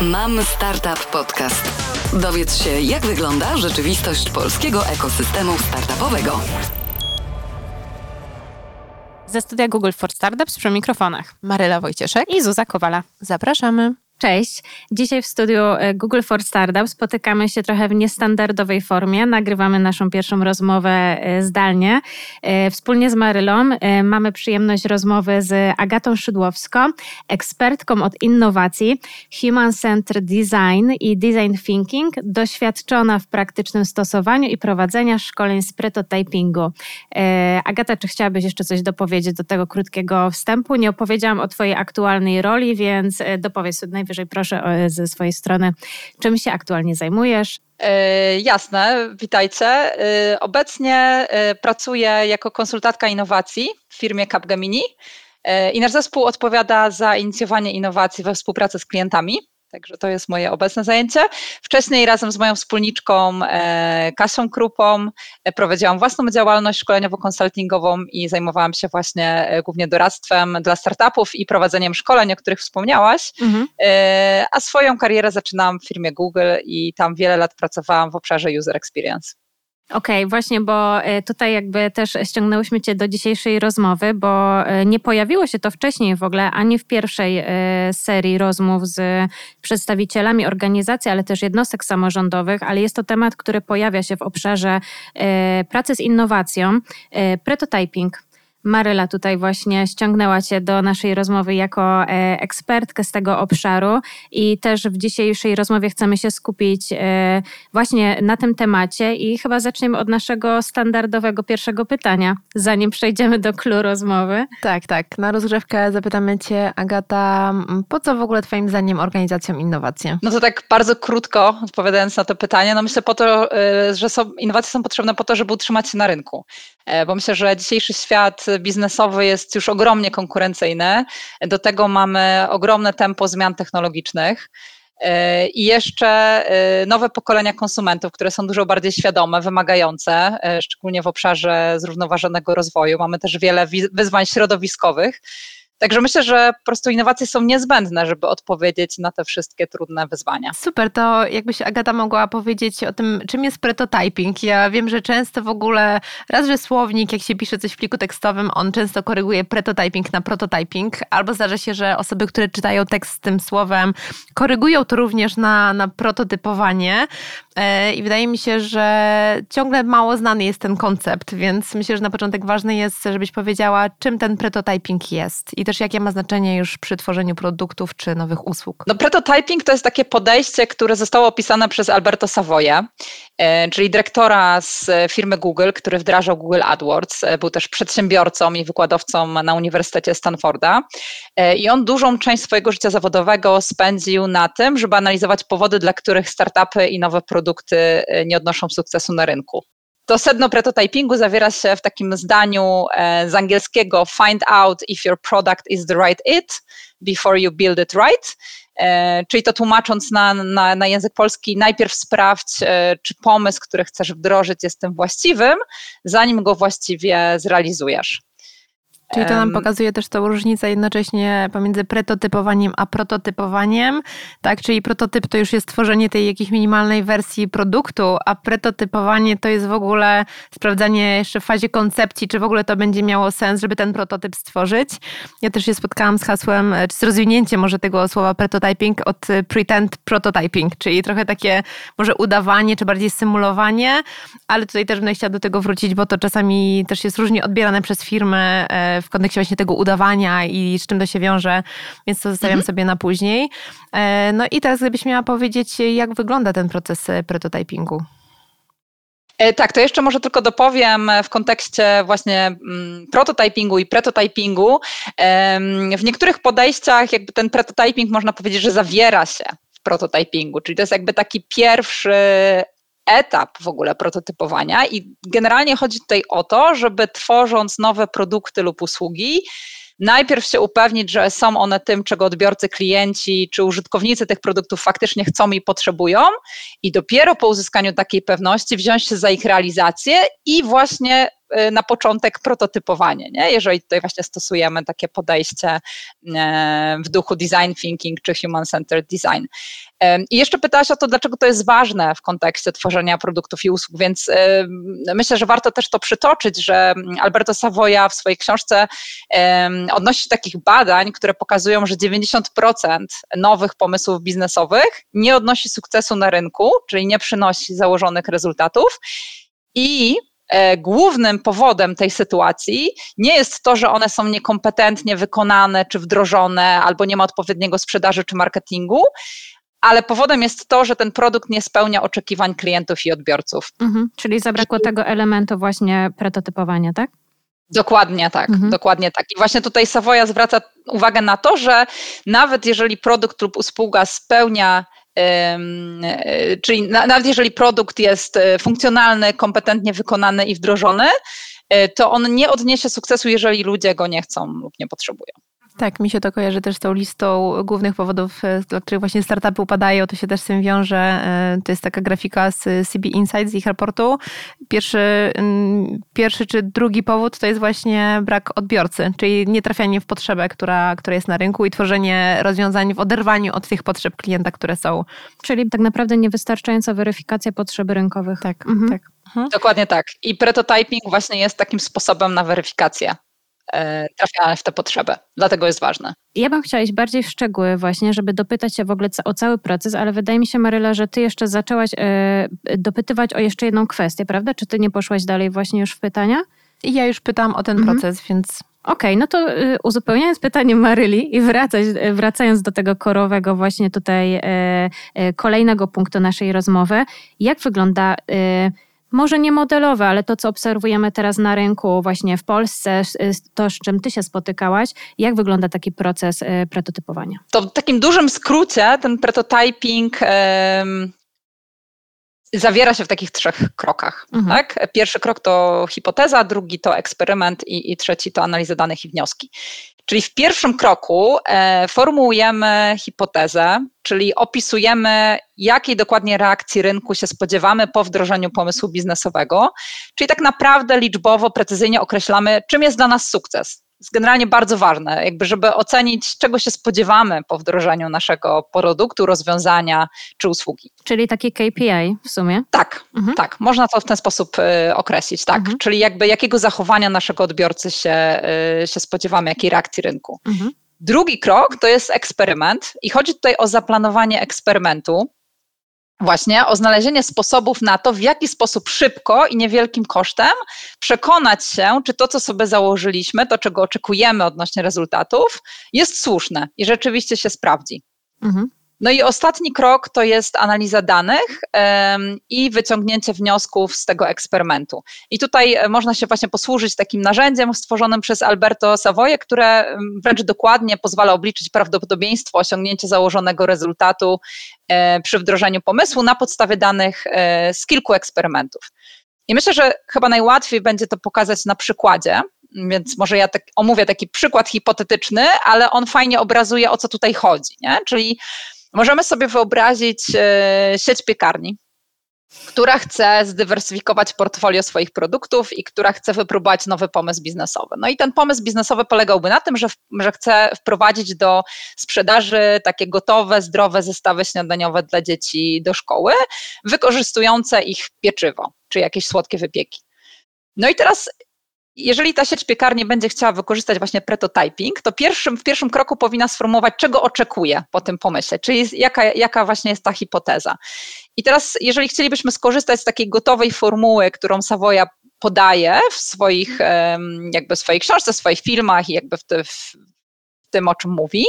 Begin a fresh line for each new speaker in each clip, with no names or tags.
Mam Startup Podcast. Dowiedz się, jak wygląda rzeczywistość polskiego ekosystemu startupowego.
Ze studia Google for Startups przy mikrofonach
Maryla Wojcieszek.
i Zuza Kowala.
Zapraszamy.
Cześć. Dzisiaj w studiu e, Google for Startups spotykamy się trochę w niestandardowej formie. Nagrywamy naszą pierwszą rozmowę e, zdalnie. E, Wspólnie z Marylą mamy przyjemność rozmowy z Agatą Szydłowską, ekspertką od innowacji, Human Centered Design i Design Thinking, doświadczona w praktycznym stosowaniu i prowadzenia szkoleń z prototypingu. Agata, czy chciałabyś jeszcze coś dopowiedzieć do tego krótkiego wstępu? Nie opowiedziałam o Twojej aktualnej roli, więc dopowiedz najwyżej proszę o- ze swojej strony, czym się aktualnie zajmujesz.
E, Jasne, witajcie. E, Obecnie e, pracuję jako konsultantka innowacji w firmie Capgemini e, i nasz zespół odpowiada za inicjowanie innowacji we współpracy z klientami. Także to jest moje obecne zajęcie. Wcześniej razem z moją wspólniczką e, Kasią Krupą e, prowadziłam własną działalność szkoleniowo-konsultingową i zajmowałam się właśnie e, głównie doradztwem dla startupów i prowadzeniem szkoleń, o których wspomniałaś. E, A swoją karierę zaczynałam w firmie Google i tam wiele lat pracowałam w obszarze user experience.
Okej, właśnie, bo e, tutaj jakby też ściągnęłyśmy Cię do dzisiejszej rozmowy, bo e, nie pojawiło się to wcześniej w ogóle, ani w pierwszej e, serii rozmów z przedstawicielami organizacji, ale też jednostek samorządowych, ale jest to temat, który pojawia się w obszarze pracy z innowacją, prototyping. Maryla tutaj właśnie ściągnęła Cię do naszej rozmowy jako e, ekspertkę z tego obszaru i też w dzisiejszej rozmowie chcemy się skupić e, właśnie na tym temacie i chyba zaczniemy od naszego standardowego pierwszego pytania, zanim przejdziemy do clue rozmowy.
Tak, tak. Na rozgrzewkę zapytamy Cię, Agata, po co w ogóle Twoim zdaniem organizacjom innowacje?
No to tak bardzo krótko odpowiadając na to pytanie, no myślę po to, y, że są, innowacje są potrzebne po to, żeby utrzymać się na rynku. E, Bo myślę, że dzisiejszy świat biznesowy jest już ogromnie konkurencyjny. Do tego mamy ogromne tempo zmian technologicznych. E, I jeszcze e, nowe pokolenia konsumentów, które są dużo bardziej świadome, wymagające, szczególnie w obszarze zrównoważonego rozwoju. Mamy też wiele wi- wyzwań środowiskowych. Także myślę, że po prostu innowacje są niezbędne, żeby odpowiedzieć na te wszystkie trudne wyzwania.
Super, to jakbyś Agata mogła powiedzieć o tym, czym jest prototyping. Ja wiem, że często w ogóle, raz, że słownik, jak się pisze coś w pliku tekstowym, on często koryguje prototyping na prototyping, albo zdarza się, że osoby, które czytają tekst z tym słowem, korygują to również na, na prototypowanie. E, I wydaje mi się, że ciągle mało znany jest ten koncept, więc myślę, że na początek ważne jest, żebyś powiedziała, czym ten prototyping jest i też jakie ma znaczenie już przy tworzeniu produktów czy nowych usług.
No, prototyping to jest takie podejście, które zostało opisane przez Alberto Savoye, e, czyli dyrektora z e, firmy Google, który wdrażał Google AdWords. E, Był też przedsiębiorcą i wykładowcą na Uniwersytecie Stanforda. I on dużą część swojego życia zawodowego spędził na tym, żeby analizować powody, dla których startupy i nowe produkty nie odnoszą sukcesu na rynku. To sedno prototypingu zawiera się w takim zdaniu e, z angielskiego find out if your product is the right it before you build it right. E, czyli to tłumacząc na, na, na język polski, najpierw sprawdź, e, czy pomysł, który chcesz wdrożyć, jest tym właściwym, zanim go właściwie zrealizujesz.
Czyli to nam pokazuje też tą różnicę jednocześnie pomiędzy prototypowaniem a prototypowaniem, tak? Czyli prototyp to już jest tworzenie tej jakiejś minimalnej wersji produktu, a prototypowanie to jest w ogóle sprawdzanie jeszcze w fazie koncepcji, czy w ogóle to będzie miało sens, żeby ten prototyp stworzyć. Ja też się spotkałam z hasłem, czy z rozwinięciem może tego słowa prototyping od y, pretend prototyping, czyli trochę takie może udawanie, czy bardziej symulowanie, ale tutaj też będę chciała do tego wrócić, bo to czasami też jest różnie odbierane przez firmy e, w kontekście właśnie tego udawania i z czym to się wiąże, więc to zostawiam sobie na później. E, No i teraz gdybyś miała powiedzieć, jak wygląda ten proces e, prototypingu?
E, Tak, to jeszcze może tylko dopowiem w kontekście właśnie mm, prototypingu i pretotypingu. Em, W niektórych podejściach jakby ten prototyping można powiedzieć, że zawiera się w prototypingu, czyli to jest jakby taki pierwszy etap w ogóle prototypowania i generalnie chodzi tutaj o to, żeby tworząc nowe produkty lub usługi, najpierw się upewnić, że są one tym, czego odbiorcy, klienci czy użytkownicy tych produktów faktycznie chcą i potrzebują, i dopiero po uzyskaniu takiej pewności wziąć się za ich realizację i właśnie na początek prototypowanie, nie? jeżeli tutaj właśnie stosujemy takie podejście e, w duchu design thinking czy human-centered design. I jeszcze pytałaś o to, dlaczego to jest ważne w kontekście tworzenia produktów i usług, więc myślę, że warto też to przytoczyć, że Alberto Savoya w swojej książce odnosi się takich badań, które pokazują, że 90% nowych pomysłów biznesowych nie odnosi sukcesu na rynku, czyli nie przynosi założonych rezultatów i głównym powodem tej sytuacji nie jest to, że one są niekompetentnie wykonane czy wdrożone, albo nie ma odpowiedniego sprzedaży czy marketingu, ale powodem jest to, że ten produkt nie spełnia oczekiwań klientów i odbiorców.
Mhm, czyli zabrakło I... tego elementu właśnie prototypowania, tak?
Dokładnie tak, mhm. dokładnie tak. I właśnie tutaj Savoya zwraca uwagę na to, że nawet jeżeli produkt lub usługa spełnia e, czyli nawet jeżeli produkt jest e, funkcjonalny, kompetentnie wykonany i wdrożony, e, to on nie odniesie sukcesu, jeżeli ludzie go nie chcą lub nie potrzebują.
Tak, mi się to kojarzy też z tą listą głównych powodów, e, dla których właśnie startupy upadają. To się też z tym wiąże. E, to jest taka grafika z CB Insights, z ich raportu. Pierwszy, pierwszy czy drugi powód to jest właśnie brak odbiorcy, czyli nietrafianie w potrzebę, która, która jest na rynku i tworzenie rozwiązań w oderwaniu od tych potrzeb klienta, które są.
Czyli tak naprawdę niewystarczająca weryfikacja potrzeb rynkowych.
Tak, mhm. tak.
Mhm. Dokładnie tak. I prototyping właśnie jest takim sposobem na weryfikację E, trafiane w tę potrzebę. Dlatego jest ważne.
Ja bym chciała iść bardziej w szczegóły właśnie, żeby dopytać się w ogóle o cały proces, ale wydaje mi się, Maryla, że ty jeszcze zaczęłaś e, dopytywać o jeszcze jedną kwestię, prawda? Czy ty nie poszłaś dalej właśnie już w pytania?
Ja już pytam o ten mhm. proces, więc...
Okej, okay, no to y, uzupełniając pytanie Maryli i wracać, wracając do tego korowego właśnie tutaj e, e, kolejnego punktu naszej rozmowy, jak wygląda... E, może nie modelowe, ale to, co obserwujemy teraz na rynku właśnie w Polsce, to, z czym ty się spotykałaś, jak wygląda taki proces e, prototypowania?
To w takim dużym skrócie ten prototyping um, zawiera się w takich trzech krokach. Mhm. Tak? Pierwszy krok to hipoteza, drugi to eksperyment i, i trzeci to analiza danych i wnioski. Czyli w pierwszym kroku e, formułujemy hipotezę, czyli opisujemy, jakiej dokładnie reakcji rynku się spodziewamy po wdrożeniu pomysłu biznesowego, czyli tak naprawdę liczbowo, precyzyjnie określamy, czym jest dla nas sukces jest generalnie bardzo ważne, jakby żeby ocenić, czego się spodziewamy po wdrożeniu naszego produktu, rozwiązania czy usługi.
Czyli takie KPI w sumie?
Tak, mhm. tak. Można to w ten sposób y, określić, tak. Mhm. Czyli jakby jakiego zachowania naszego odbiorcy się, y, się spodziewamy, jakiej reakcji rynku. Mhm. Drugi krok to jest eksperyment i chodzi tutaj o zaplanowanie eksperymentu, właśnie o znalezienie sposobów na to, w jaki sposób szybko i niewielkim kosztem przekonać się, czy to, co sobie założyliśmy, to, czego oczekujemy odnośnie rezultatów, jest słuszne i rzeczywiście się sprawdzi. Mhm. No i ostatni krok to jest analiza danych i wyciągnięcie wniosków z tego eksperymentu. I tutaj e, można się właśnie posłużyć takim narzędziem stworzonym przez Alberto Savoye, które wręcz dokładnie pozwala obliczyć prawdopodobieństwo osiągnięcia założonego rezultatu e, przy wdrożeniu pomysłu na podstawie danych e, z kilku eksperymentów. I myślę, że chyba najłatwiej będzie to pokazać na przykładzie, więc może ja tak omówię taki przykład hipotetyczny, ale on fajnie obrazuje, o co tutaj chodzi. Nie? Czyli Możemy sobie wyobrazić e, sieć piekarni, która chce zdywersyfikować portfolio swoich produktów i która chce wypróbować nowy pomysł biznesowy. No i ten pomysł biznesowy polegałby na tym, że, że chce wprowadzić do sprzedaży takie gotowe, zdrowe zestawy śniadaniowe dla dzieci do szkoły, wykorzystujące ich pieczywo, czy jakieś słodkie wypieki. No i teraz jeżeli ta sieć piekarni będzie chciała wykorzystać właśnie prototyping, to pierwszym, w pierwszym kroku powinna sformułować, czego oczekuje po tym pomyśle, czyli jaka, jaka właśnie jest ta hipoteza. I teraz, jeżeli chcielibyśmy skorzystać z takiej gotowej formuły, którą Savoya podaje w swoich, jakby swojej książce, w swoich filmach i jakby w, te, w tym, o czym mówi,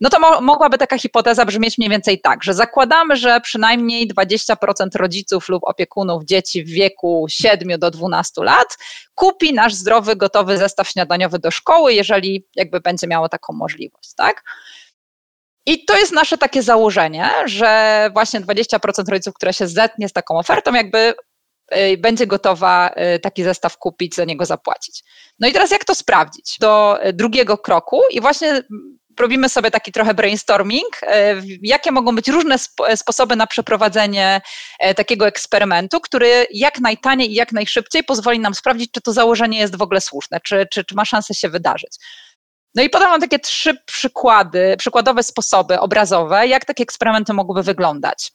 no to mo mogłaby taka hipoteza brzmieć mniej więcej tak, że zakładamy, że przynajmniej 20% rodziców lub opiekunów dzieci w wieku 7 do 12 lat kupi nasz zdrowy, gotowy zestaw śniadaniowy do szkoły, jeżeli jakby będzie miało taką możliwość, tak? I to jest nasze takie założenie, że właśnie 20% rodziców, które się zetnie z taką ofertą, jakby będzie gotowa y, taki zestaw kupić, za niego zapłacić. No i teraz jak to sprawdzić? Do drugiego kroku i właśnie robimy sobie taki trochę brainstorming, jakie mogą być różne sposoby na przeprowadzenie takiego eksperymentu, który jak najtaniej i jak najszybciej pozwoli nam sprawdzić, czy to założenie jest w ogóle słuszne, czy, czy, czy ma szansę się wydarzyć. No i podam Wam takie trzy przykłady, przykładowe sposoby obrazowe, jak takie eksperymenty mogłyby wyglądać.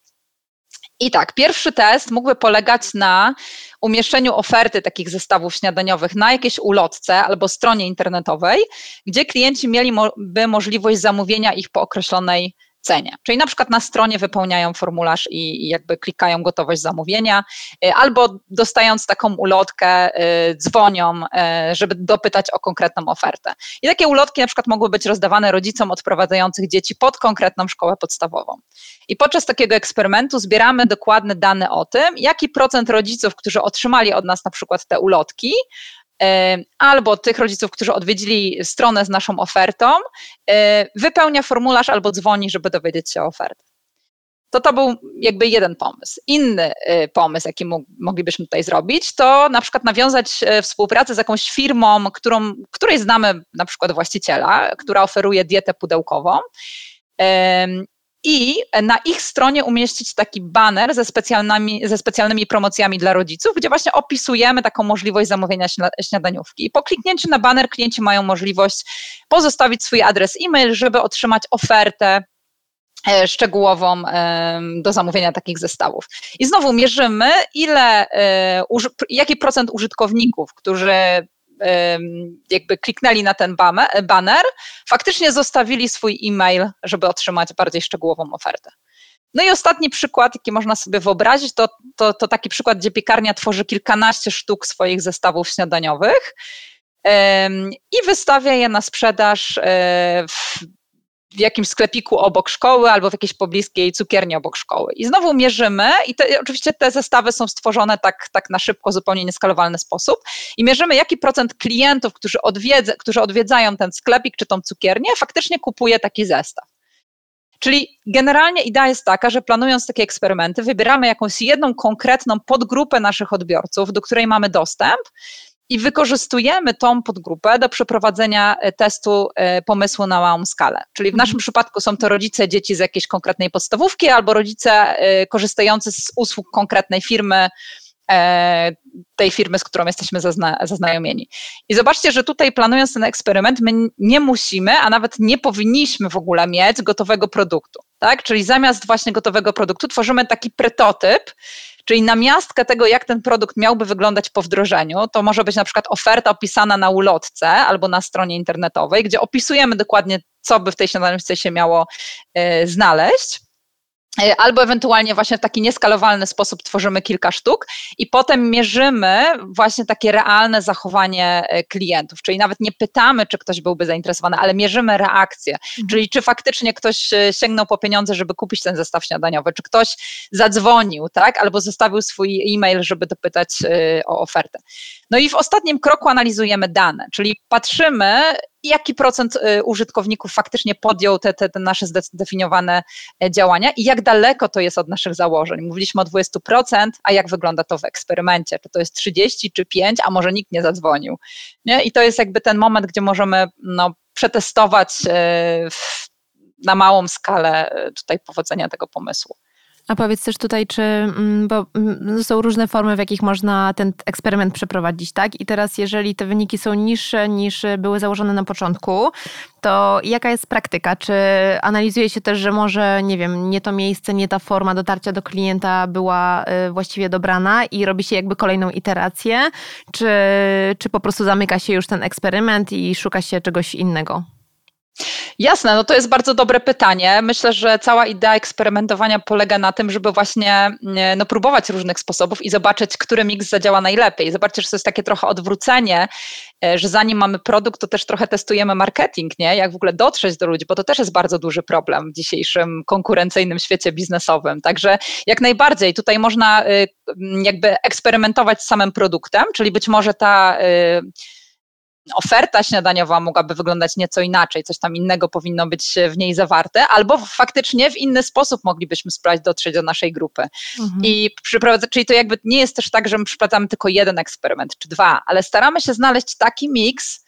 I tak, pierwszy test mógłby polegać na umieszczeniu oferty takich zestawów śniadaniowych na jakiejś ulotce albo stronie internetowej, gdzie klienci mieliby możliwość zamówienia ich po określonej cenie. Czyli na przykład na stronie wypełniają formularz i, i jakby klikają gotowość zamówienia, y, albo dostając taką ulotkę, y, dzwonią, y, żeby dopytać o konkretną ofertę. I takie ulotki na przykład mogły być rozdawane rodzicom odprowadzających dzieci pod konkretną szkołę podstawową. I podczas takiego eksperymentu zbieramy dokładne dane o tym, jaki procent rodziców, którzy otrzymali od nas na przykład te ulotki, albo tych rodziców, którzy odwiedzili stronę z naszą ofertą, wypełnia formularz albo dzwoni, żeby dowiedzieć się o ofertę. To to był jakby jeden pomysł. Inny y, pomysł, jaki moglibyśmy tutaj zrobić, to na przykład nawiązać e, współpracę z jakąś firmą, którą, której znamy na przykład właściciela, która oferuje dietę pudełkową i na ich stronie umieścić taki banner ze specjalnymi, ze specjalnymi promocjami dla rodziców, gdzie właśnie opisujemy taką możliwość zamówienia śniadaniówki. I po kliknięciu na banner klienci mają możliwość pozostawić swój adres e-mail, żeby otrzymać ofertę e, szczegółową do zamówienia takich zestawów. I znowu mierzymy, ile, e, jaki procent użytkowników, którzy jakby kliknęli na ten banner, faktycznie zostawili swój e-mail, żeby otrzymać bardziej szczegółową ofertę. No i ostatni przykład, jaki można sobie wyobrazić, to, to, to taki przykład, gdzie piekarnia tworzy kilkanaście sztuk swoich zestawów śniadaniowych i wystawia je na sprzedaż e, w w jakimś sklepiku obok szkoły albo w jakiejś pobliskiej cukierni obok szkoły. I znowu mierzymy, i te, oczywiście te zestawy są stworzone tak, tak na szybko, zupełnie nieskalowalny sposób, i mierzymy, jaki procent klientów, którzy, odwiedza, którzy odwiedzają ten sklepik czy tą cukiernię, faktycznie kupuje taki zestaw. Czyli generalnie idea jest taka, że planując takie eksperymenty, wybieramy jakąś jedną konkretną podgrupę naszych odbiorców, do której mamy dostęp i wykorzystujemy tą podgrupę do przeprowadzenia e, testu e, pomysłu na małą skalę. Czyli w naszym mhm. przypadku są to rodzice dzieci z jakiejś konkretnej podstawówki albo rodzice e, korzystający z usług konkretnej firmy, tej firmy, z którą jesteśmy zazna zaznajomieni. I zobaczcie, że tutaj planując ten eksperyment, my nie musimy, a nawet nie powinniśmy w ogóle mieć gotowego produktu. Tak? Czyli zamiast właśnie gotowego produktu tworzymy taki prototyp, Czyli namiastkę tego, jak ten produkt miałby wyglądać po wdrożeniu, to może być na przykład oferta opisana na ulotce albo na stronie internetowej, gdzie opisujemy dokładnie, co by w tej śniadaniówce się miało y, znaleźć. E, albo ewentualnie właśnie w taki nieskalowalny sposób tworzymy kilka sztuk i potem mierzymy właśnie takie realne zachowanie e, klientów, czyli nawet nie pytamy, czy ktoś byłby zainteresowany, ale mierzymy reakcję, mhm. czyli czy faktycznie ktoś e, sięgnął po pieniądze, żeby kupić ten zestaw śniadaniowy, czy ktoś zadzwonił, tak, albo zostawił swój e-mail, żeby dopytać o ofertę. No i w ostatnim kroku analizujemy dane, czyli patrzymy, jaki procent y, użytkowników faktycznie podjął te, te, te nasze zdefiniowane e, działania i jak daleko to jest od naszych założeń. Mówiliśmy o 20%, a jak wygląda to w eksperymencie? Czy to jest 30 czy 5, a może nikt nie zadzwonił? Nie? I to jest jakby ten moment, gdzie możemy no, przetestować e, na małą skalę e, tutaj powodzenia tego pomysłu.
A powiedz też tutaj, czy, mm, bo mm, są różne formy, w jakich można ten eksperyment przeprowadzić, tak? I teraz, jeżeli te wyniki są niższe niż były założone na początku, to jaka jest praktyka? Czy analizuje się też, że może, nie wiem, nie to miejsce, nie ta forma dotarcia do klienta była y, właściwie dobrana i robi się jakby kolejną iterację? Czy, czy po prostu zamyka się już ten eksperyment i szuka się czegoś innego?
Jasne, no to jest bardzo dobre pytanie. Myślę, że cała idea eksperymentowania polega na tym, żeby właśnie no, próbować różnych sposobów i zobaczyć, który miks zadziała najlepiej. Zobaczcie, że to jest takie trochę odwrócenie, e, że zanim mamy produkt, to też trochę testujemy marketing, nie? Jak w ogóle dotrzeć do ludzi, bo to też jest bardzo duży problem w dzisiejszym konkurencyjnym świecie biznesowym. Także jak najbardziej tutaj można y, jakby eksperymentować z samym produktem, czyli być może ta y, oferta śniadaniowa mogłaby wyglądać nieco inaczej, coś tam innego powinno być w niej zawarte, albo faktycznie w inny sposób moglibyśmy spróbować dotrzeć do naszej grupy. Mhm. I przyprowadzę, czyli to jakby nie jest też tak, że my przyprowadzamy tylko jeden eksperyment czy dwa, ale staramy się znaleźć taki miks,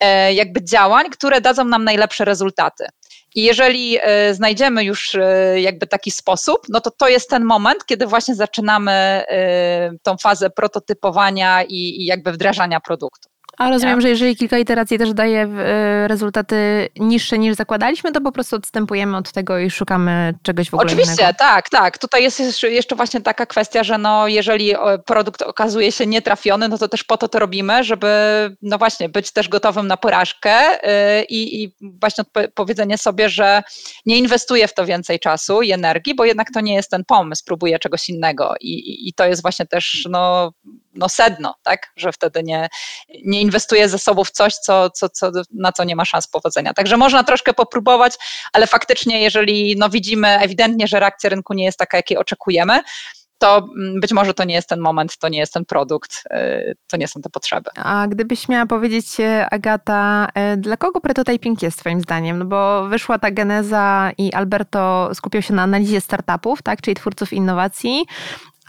e, jakby działań, które dadzą nam najlepsze rezultaty. I jeżeli e, znajdziemy już e, jakby taki sposób, no to to jest ten moment, kiedy właśnie zaczynamy tą fazę prototypowania i, i jakby wdrażania produktu.
A rozumiem, że jeżeli kilka iteracji też daje y, rezultaty niższe niż zakładaliśmy, to po prostu odstępujemy od tego i szukamy czegoś w ogóle
Oczywiście,
innego.
tak, tak. Tutaj jest jeszcze właśnie taka kwestia, że no, jeżeli produkt okazuje się nietrafiony, no to też po to to robimy, żeby no właśnie być też gotowym na porażkę y, i, i właśnie powiedzenie sobie, że nie inwestuję w to więcej czasu i energii, bo jednak to nie jest ten pomysł, próbuję czegoś innego i, i, i to jest właśnie też no, no sedno, tak, że wtedy nie, nie inwestuje ze sobą w coś, co, co, co, na co nie ma szans powodzenia. Także można troszkę popróbować, ale faktycznie, jeżeli no, widzimy ewidentnie, że reakcja rynku nie jest taka, jakiej oczekujemy, to mm, być może to nie jest ten moment, to nie jest ten produkt, y, to nie są te potrzeby.
A gdybyś miała powiedzieć, Agata, y, dla kogo prototyping jest Twoim zdaniem? No bo wyszła ta geneza i Alberto skupiał się na analizie startupów, tak, czyli twórców innowacji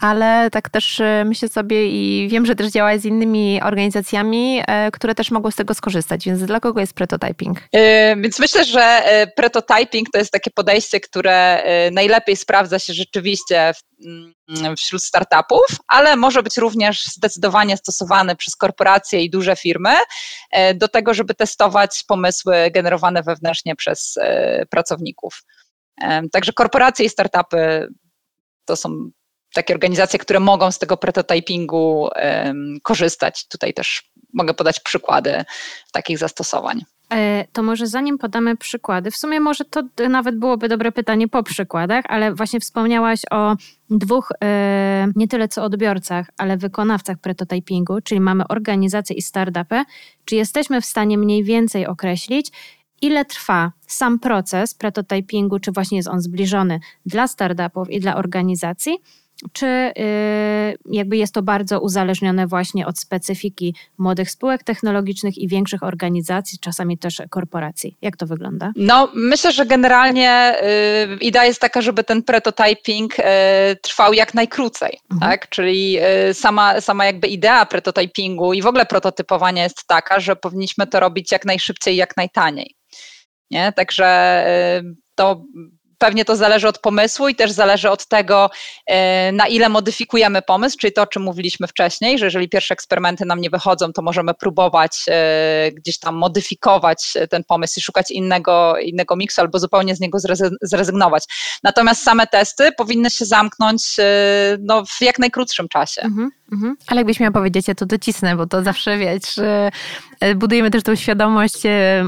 ale tak też e, myślę sobie i wiem, że też działa z innymi organizacjami, e, które też mogą z tego skorzystać, więc dla kogo jest prototyping?
E, więc myślę, że prototyping to jest takie podejście, które najlepiej sprawdza się rzeczywiście mm, wśród startupów, ale może być również zdecydowanie stosowany przez korporacje i duże firmy do tego, żeby testować pomysły generowane wewnętrznie przez pracowników. Także korporacje i startupy to są takie organizacje, które mogą z tego prototypingu korzystać. Tutaj też mogę podać przykłady takich zastosowań.
E, to może zanim podamy przykłady, w sumie może to nawet byłoby dobre pytanie po przykładach, ale właśnie wspomniałaś o dwóch, e, nie tyle co odbiorcach, ale wykonawcach prototypingu, czyli mamy organizację i startupy. Czy jesteśmy w stanie mniej więcej określić, ile trwa sam proces prototypingu, czy właśnie jest on zbliżony dla startupów i dla organizacji? Czy y, jakby jest to bardzo uzależnione właśnie od specyfiki młodych spółek technologicznych i większych organizacji, czasami też korporacji? Jak to wygląda?
No, myślę, że generalnie y, idea jest taka, żeby ten prototyping y, trwał jak najkrócej, mhm. tak? Czyli sama, sama jakby idea prototypingu i w ogóle prototypowania jest taka, że powinniśmy to robić jak najszybciej, jak najtaniej. Nie? Także to pewnie to zależy od pomysłu i też zależy od tego, e, na ile modyfikujemy pomysł, czyli to, o czym mówiliśmy wcześniej, że jeżeli pierwsze eksperymenty nam nie wychodzą, to możemy próbować e, gdzieś tam modyfikować ten pomysł i szukać innego, innego miksu albo zupełnie z niego zrezygnować. Natomiast same testy powinny się zamknąć e, no, w jak najkrótszym czasie. Mhm,
mhm. Ale jakbyś miała powiedzieć, ja to docisnę, bo to zawsze wiesz, budujemy też tą świadomość,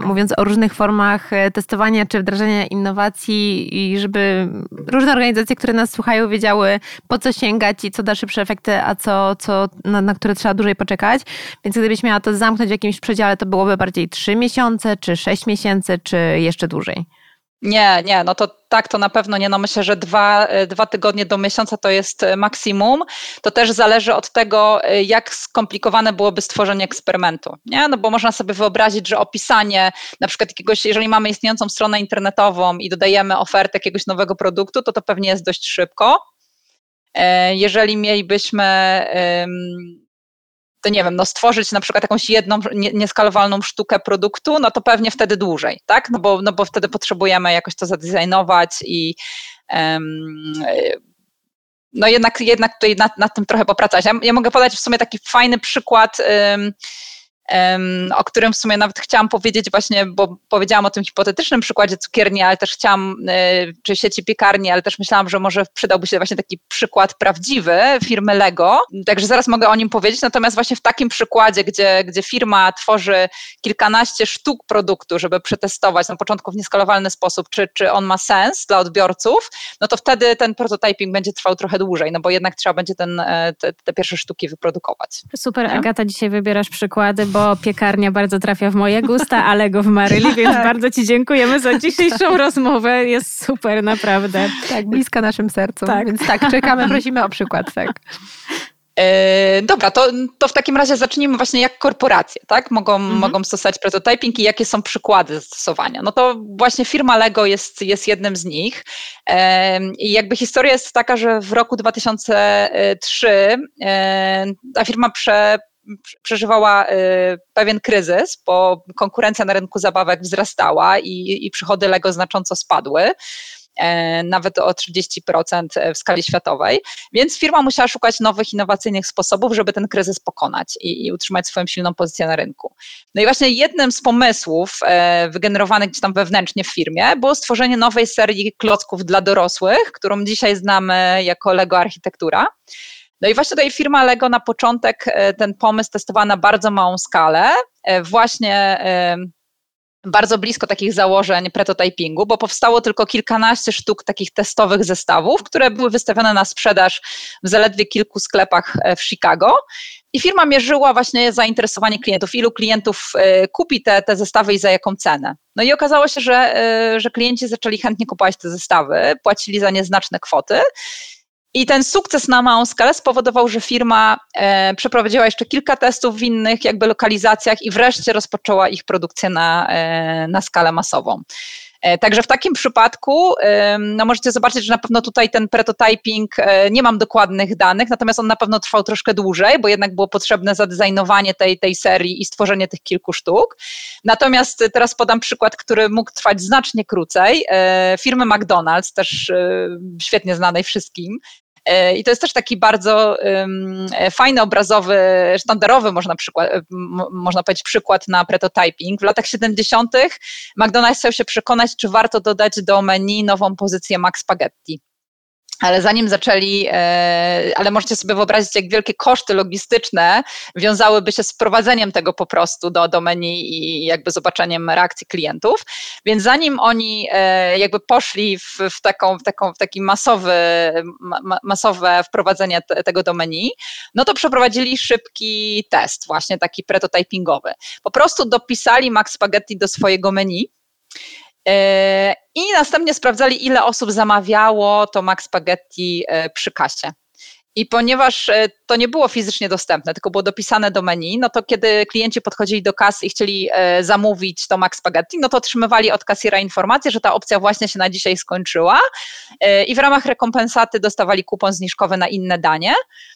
mówiąc o różnych formach testowania czy wdrażania innowacji i żeby różne organizacje, które nas słuchają, wiedziały po co sięgać i co da szybsze efekty, a co, co na, na które trzeba dłużej poczekać. Więc gdybyś miała to zamknąć w jakimś przedziale, to byłoby bardziej 3 miesiące, czy 6 miesięcy, czy jeszcze dłużej?
Nie, nie, no to tak, to na pewno nie. No myślę, że dwa, e, dwa tygodnie do miesiąca to jest e, maksimum. To też zależy od tego, e, jak skomplikowane byłoby stworzenie eksperymentu. Nie? No bo można sobie wyobrazić, że opisanie na przykład jakiegoś, jeżeli mamy istniejącą stronę internetową i dodajemy ofertę jakiegoś nowego produktu, to to pewnie jest dość szybko. Jeżeli mielibyśmy to nie wiem, no stworzyć na przykład jakąś jedną nieskalowalną sztukę produktu, no to pewnie wtedy dłużej, tak? No bo, no bo wtedy potrzebujemy jakoś to zadesignować i um, no jednak, jednak tutaj nad, nad, tym trochę popracować. Ja, ja, mogę podać w sumie taki fajny przykład um, o którym w sumie nawet chciałam powiedzieć właśnie, bo powiedziałam o tym hipotetycznym przykładzie cukierni, ale też chciałam, e, czy sieci piekarni, ale też myślałam, że może przydałby się właśnie taki przykład prawdziwy firmy Lego, także zaraz mogę o nim powiedzieć, natomiast właśnie w takim przykładzie, gdzie, gdzie firma tworzy kilkanaście sztuk produktu, żeby przetestować na początku w nieskalowalny sposób, czy, czy on ma sens dla odbiorców, no to wtedy ten prototyping będzie trwał trochę dłużej, no bo jednak trzeba będzie ten, e, te, te pierwsze sztuki wyprodukować.
Super, Agata, dzisiaj wybierasz przykłady, bo piekarnia bardzo trafia w moje gusta, ale go w Maryli, więc tak. bardzo Ci dziękujemy za dzisiejszą rozmowę. Jest super, naprawdę.
Tak, bliska naszym sercu. Tak. Więc tak, czekamy, prosimy o przykład, tak.
E, dobra, to, to w takim razie zacznijmy właśnie jak korporacje, tak? Mogą, mhm. mogą stosować prototyping i jakie są przykłady zastosowania. No to właśnie firma Lego jest, jest jednym z nich. E, I jakby historia jest taka, że w roku 2003 e, ta firma prze, przeżywała pewien kryzys, bo konkurencja na rynku zabawek wzrastała i, i przychody Lego znacząco spadły. E, nawet o 30% w skali światowej. Więc firma musiała szukać nowych, innowacyjnych sposobów, żeby ten kryzys pokonać i, i utrzymać swoją silną pozycję na rynku. No i właśnie jednym z pomysłów e, wygenerowanych gdzieś tam wewnętrznie w firmie było stworzenie nowej serii klocków dla dorosłych, którą dzisiaj znamy jako Lego Architektura. No i właśnie tutaj firma Lego na początek e, ten pomysł testowała na bardzo małą skalę, właśnie bardzo blisko takich założeń prototypingu, bo powstało tylko kilkanaście sztuk takich testowych zestawów, które były wystawione na sprzedaż w zaledwie kilku sklepach e, w Chicago. I firma mierzyła właśnie zainteresowanie klientów, ilu klientów e, kupi te, te zestawy i za jaką cenę. No i okazało się, że, e, że klienci zaczęli chętnie kupować te zestawy, płacili za nie znaczne kwoty. I ten sukces na małą skalę spowodował, że firma e, przeprowadziła jeszcze kilka testów w innych jakby lokalizacjach i wreszcie rozpoczęła ich produkcję na, e, na skalę masową. E, także w takim przypadku no możecie zobaczyć, że na pewno tutaj ten prototyping, e, nie mam dokładnych danych, natomiast on na pewno trwał troszkę dłużej, bo jednak było potrzebne zadezajnowanie tej, tej serii i stworzenie tych kilku sztuk. Natomiast teraz podam przykład, który mógł trwać znacznie krócej. E, firmy McDonald's, też świetnie znanej wszystkim, I to jest też taki bardzo e, fajny, obrazowy, sztandarowy, można, przykład, można powiedzieć, przykład na prototyping. W latach 70. McDonald's chciał się przekonać, czy warto dodać do menu nową pozycję Max Spaghetti. Ale zanim zaczęli, e, ale możecie sobie wyobrazić, jak wielkie koszty logistyczne wiązałyby się z wprowadzeniem tego po prostu do, do menu i jakby zobaczeniem reakcji klientów. Więc zanim oni e, jakby poszli w, w, taką, w, taką, w taki masowy, ma, masowe wprowadzenie te, tego do menu, no to przeprowadzili szybki test, właśnie taki prototypingowy. Po prostu dopisali Max Spaghetti do swojego menu I następnie sprawdzali, ile osób zamawiało to Max Spaghetti e, przy kasie. I ponieważ e, to nie było fizycznie dostępne, tylko było dopisane do menu, no to kiedy klienci podchodzili do kasy i chcieli e, zamówić to Max Spaghetti, no to otrzymywali od kasjera informację, że ta opcja właśnie się na dzisiaj skończyła e, i w ramach rekompensaty dostawali kupon zniżkowy na inne danie.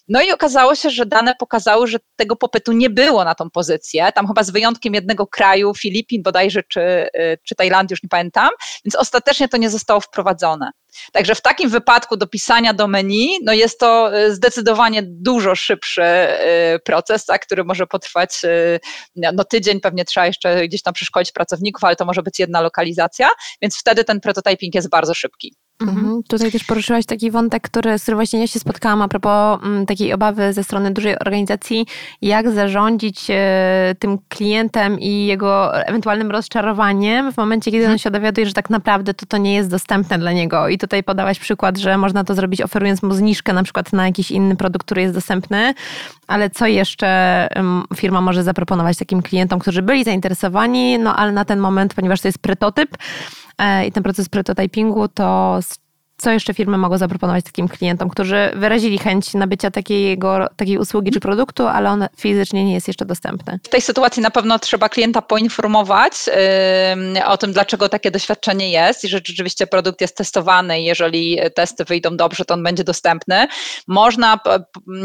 No i okazało się, że dane pokazały, że tego popytu nie było na tą pozycję, tam chyba z wyjątkiem jednego kraju, Filipin bodajże, czy, czy Tajlandii, już nie pamiętam, więc ostatecznie to nie zostało wprowadzone. Także w takim wypadku do pisania do menu, no jest to zdecydowanie dużo szybszy y, proces, tak, który może potrwać y, no, tydzień, pewnie trzeba jeszcze gdzieś tam przeszkolić pracowników, ale to może być jedna lokalizacja, więc wtedy ten prototyping jest bardzo szybki.
Mhm. mhm. Tutaj też poruszyłaś taki wątek, który, z którym właśnie ja się spotkałam a propos m, mm, takiej obawy ze strony dużej organizacji, jak zarządzić e, tym klientem i jego ewentualnym rozczarowaniem w momencie, kiedy on mhm. się dowiaduje, że tak naprawdę to, to nie jest dostępne dla niego. I tutaj podałaś przykład, że można to zrobić oferując mu zniżkę na przykład na jakiś inny produkt, który jest dostępny, ale co jeszcze firma może zaproponować takim klientom, którzy byli zainteresowani, no ale na ten moment, ponieważ to jest prototyp, i ten proces prototypingu, to co jeszcze firmy mogą zaproponować takim klientom, którzy wyrazili chęć nabycia takiego, takiej usługi czy produktu, ale on fizycznie nie jest jeszcze dostępny?
W tej sytuacji na pewno trzeba klienta poinformować yy, o tym, dlaczego takie doświadczenie jest i że rzeczywiście produkt jest testowany jeżeli testy wyjdą dobrze, to on będzie dostępny. Można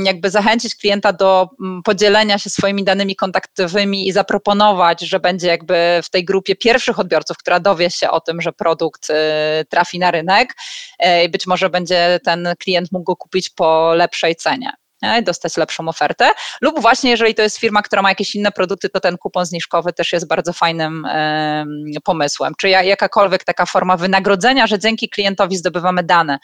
jakby zachęcić klienta do podzielenia się swoimi danymi kontaktowymi i zaproponować, że będzie jakby w tej grupie pierwszych odbiorców, która dowie się o tym, że produkt yy, trafi na rynek być może będzie ten klient mógł go kupić po lepszej cenie dostać lepszą ofertę. Lub właśnie, jeżeli to jest firma, która ma jakieś inne produkty, to ten kupon zniżkowy też jest bardzo fajnym pomysłem. Czy jakakolwiek taka forma wynagrodzenia, że dzięki klientowi zdobywamy dane.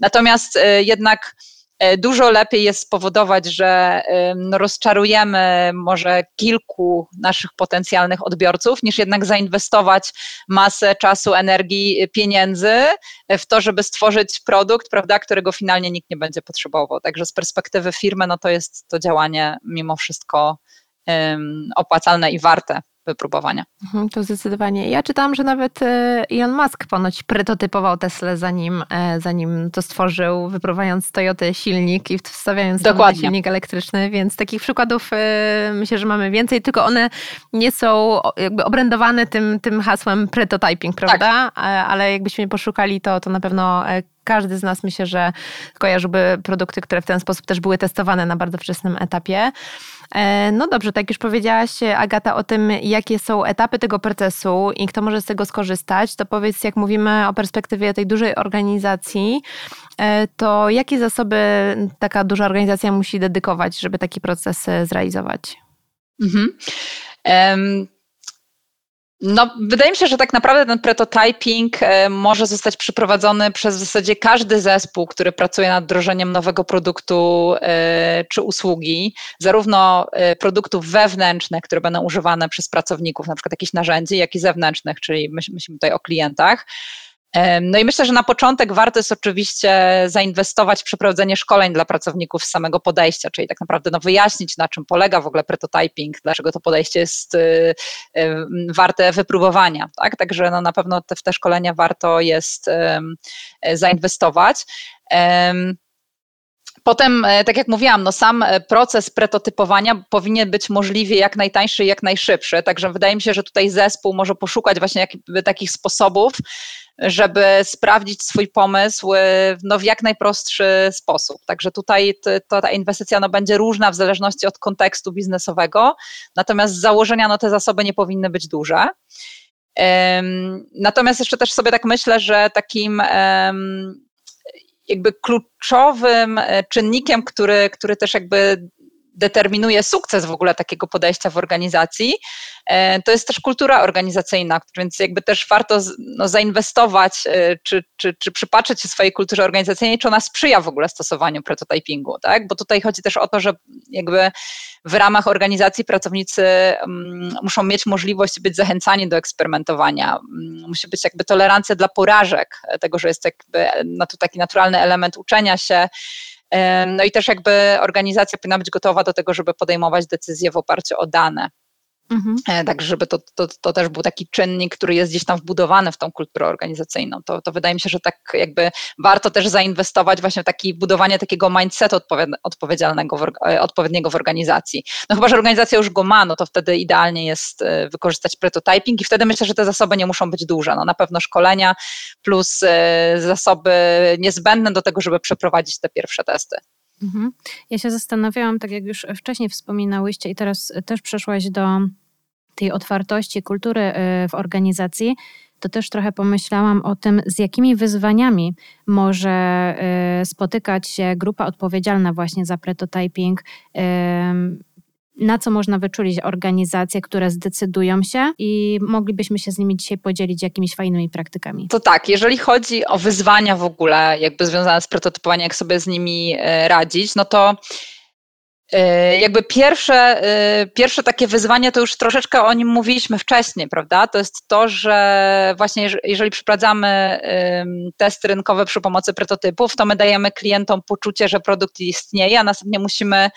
Natomiast e, jednak E, dużo lepiej jest spowodować, że no, rozczarujemy może kilku naszych potencjalnych odbiorców, niż jednak zainwestować masę czasu, energii, pieniędzy w to, żeby stworzyć produkt, prawda, którego finalnie nikt nie będzie potrzebował. Także z perspektywy firmy, no to jest to działanie mimo wszystko opłacalne i warte wypróbowania.
Mhm, to zdecydowanie. Ja czytałam, że nawet e, Elon Musk ponoć prototypował Tesla, zanim, e, zanim to stworzył, wypróbowując z Toyoty silnik i wstawiając Dokładnie. silnik elektryczny, więc takich przykładów e, myślę, że mamy więcej, tylko one nie są jakby obrędowane tym, tym hasłem prototyping, prawda? Tak. Ale jakbyśmy poszukali, to, to na pewno każdy z nas myślę, że kojarzyłby produkty, które w ten sposób też były testowane na bardzo wczesnym etapie. E, no dobrze, tak już powiedziałaś Agata o tym, jakie są etapy tego procesu i kto może z tego skorzystać, to powiedz, jak mówimy o perspektywie tej dużej organizacji, e, to jakie zasoby taka duża organizacja musi dedykować, żeby taki proces e, zrealizować? Mhm.
No, wydaje mi się, że tak naprawdę ten prototyping może zostać przeprowadzony przez w zasadzie każdy zespół, który pracuje nad wdrożeniem nowego produktu czy usługi, zarówno produktów wewnętrznych, które będą używane przez pracowników, na przykład jakichś narzędzi, jak i zewnętrznych, czyli myślimy tutaj o klientach. No i myślę, że na początek warto jest oczywiście zainwestować w przeprowadzenie szkoleń dla pracowników z samego podejścia, czyli tak naprawdę no wyjaśnić, na czym polega w ogóle prototyping, dlaczego to podejście jest y, y, warte wypróbowania. Tak? Także no na pewno te, w te szkolenia warto jest y, zainwestować. Potem, e, tak jak mówiłam, no sam e, proces prototypowania powinien być możliwie jak najtańszy i jak najszybszy. Także wydaje mi się, że tutaj zespół może poszukać właśnie jakby takich sposobów, żeby sprawdzić swój pomysł e, no, w jak najprostszy sposób. Także tutaj to, ta inwestycja no, będzie różna w zależności od kontekstu biznesowego, natomiast z założenia no, te zasoby nie powinny być duże. Natomiast jeszcze też sobie tak myślę, że takim jakby kluczowym e, czynnikiem, który, który też jakby determinuje sukces w ogóle takiego podejścia w organizacji, e, to jest też kultura organizacyjna, więc jakby też warto no, zainwestować, e, czy, czy, czy przypatrzeć się swojej kulturze organizacyjnej, czy ona sprzyja w ogóle stosowaniu prototypingu, tak? Bo tutaj chodzi też o to, że jakby w ramach organizacji pracownicy um, muszą mieć możliwość być zachęcani do eksperymentowania. Um, musi być jakby tolerancja dla porażek, tego, że jest jakby to taki naturalny element uczenia się, no i też jakby organizacja powinna być gotowa do tego, żeby podejmować decyzje w oparciu o dane. Mhm. Tak, żeby to, to, to też był taki czynnik, który jest gdzieś tam wbudowany w tą kulturę organizacyjną. To, to wydaje mi się, że tak jakby warto też zainwestować właśnie w takie budowanie takiego mindsetu odpowiedzialnego w, e, odpowiedniego w organizacji. No chyba, że organizacja już go ma, no to wtedy idealnie jest e, wykorzystać prototyping i wtedy myślę, że te zasoby nie muszą być duże. No na pewno szkolenia plus zasoby niezbędne do tego, żeby przeprowadzić te pierwsze testy. Mhm.
Ja się zastanawiałam, tak jak już wcześniej wspominałyście i teraz też przeszłaś do tej otwartości, kultury y, w organizacji, to też trochę pomyślałam o tym, z jakimi wyzwaniami może y, spotykać się grupa odpowiedzialna właśnie za prototyping na co można wyczulić organizacje, które zdecydują się i moglibyśmy się z nimi dzisiaj podzielić jakimiś fajnymi praktykami.
To tak, jeżeli chodzi o wyzwania w ogóle, jakby związane z prototypowaniem, jak sobie z nimi radzić, no to jakby pierwsze, e, pierwsze takie wyzwanie, to już troszeczkę o nim mówiliśmy wcześniej, prawda? To jest to, że właśnie jeżeli przeprowadzamy testy rynkowe przy pomocy prototypów, to my dajemy klientom poczucie, że produkt istnieje, a następnie musimy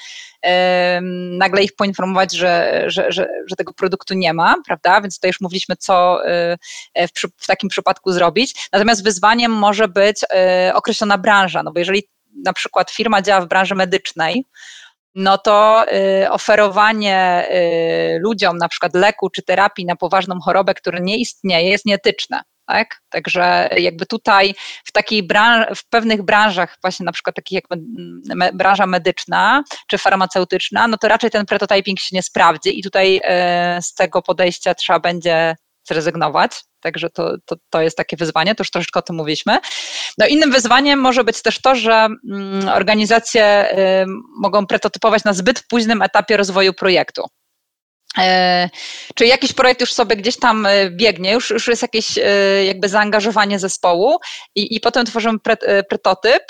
nagle ich poinformować, że, że, że, że, tego produktu nie ma, prawda? Więc tutaj już mówiliśmy, co y, w, w takim przypadku zrobić. Natomiast wyzwaniem może być określona branża, no bo jeżeli na przykład firma działa w branży medycznej, no to y, oferowanie y, ludziom na przykład leku czy terapii na poważną chorobę, która nie istnieje, jest nieetyczne. Tak? Także jakby tutaj w takiej branż, w pewnych branżach, właśnie na przykład takich jak me, branża medyczna czy farmaceutyczna, no to raczej ten prototyping się nie sprawdzi i tutaj e, z tego podejścia trzeba będzie zrezygnować. Także to, to, to jest takie wyzwanie, to już troszeczkę o tym mówiliśmy. No innym wyzwaniem może być też to, że mm, organizacje y, mogą prototypować na zbyt późnym etapie rozwoju projektu. E, czy jakiś projekt już sobie gdzieś tam e, biegnie, już, już jest jakieś jakby zaangażowanie zespołu i, i potem tworzymy prototyp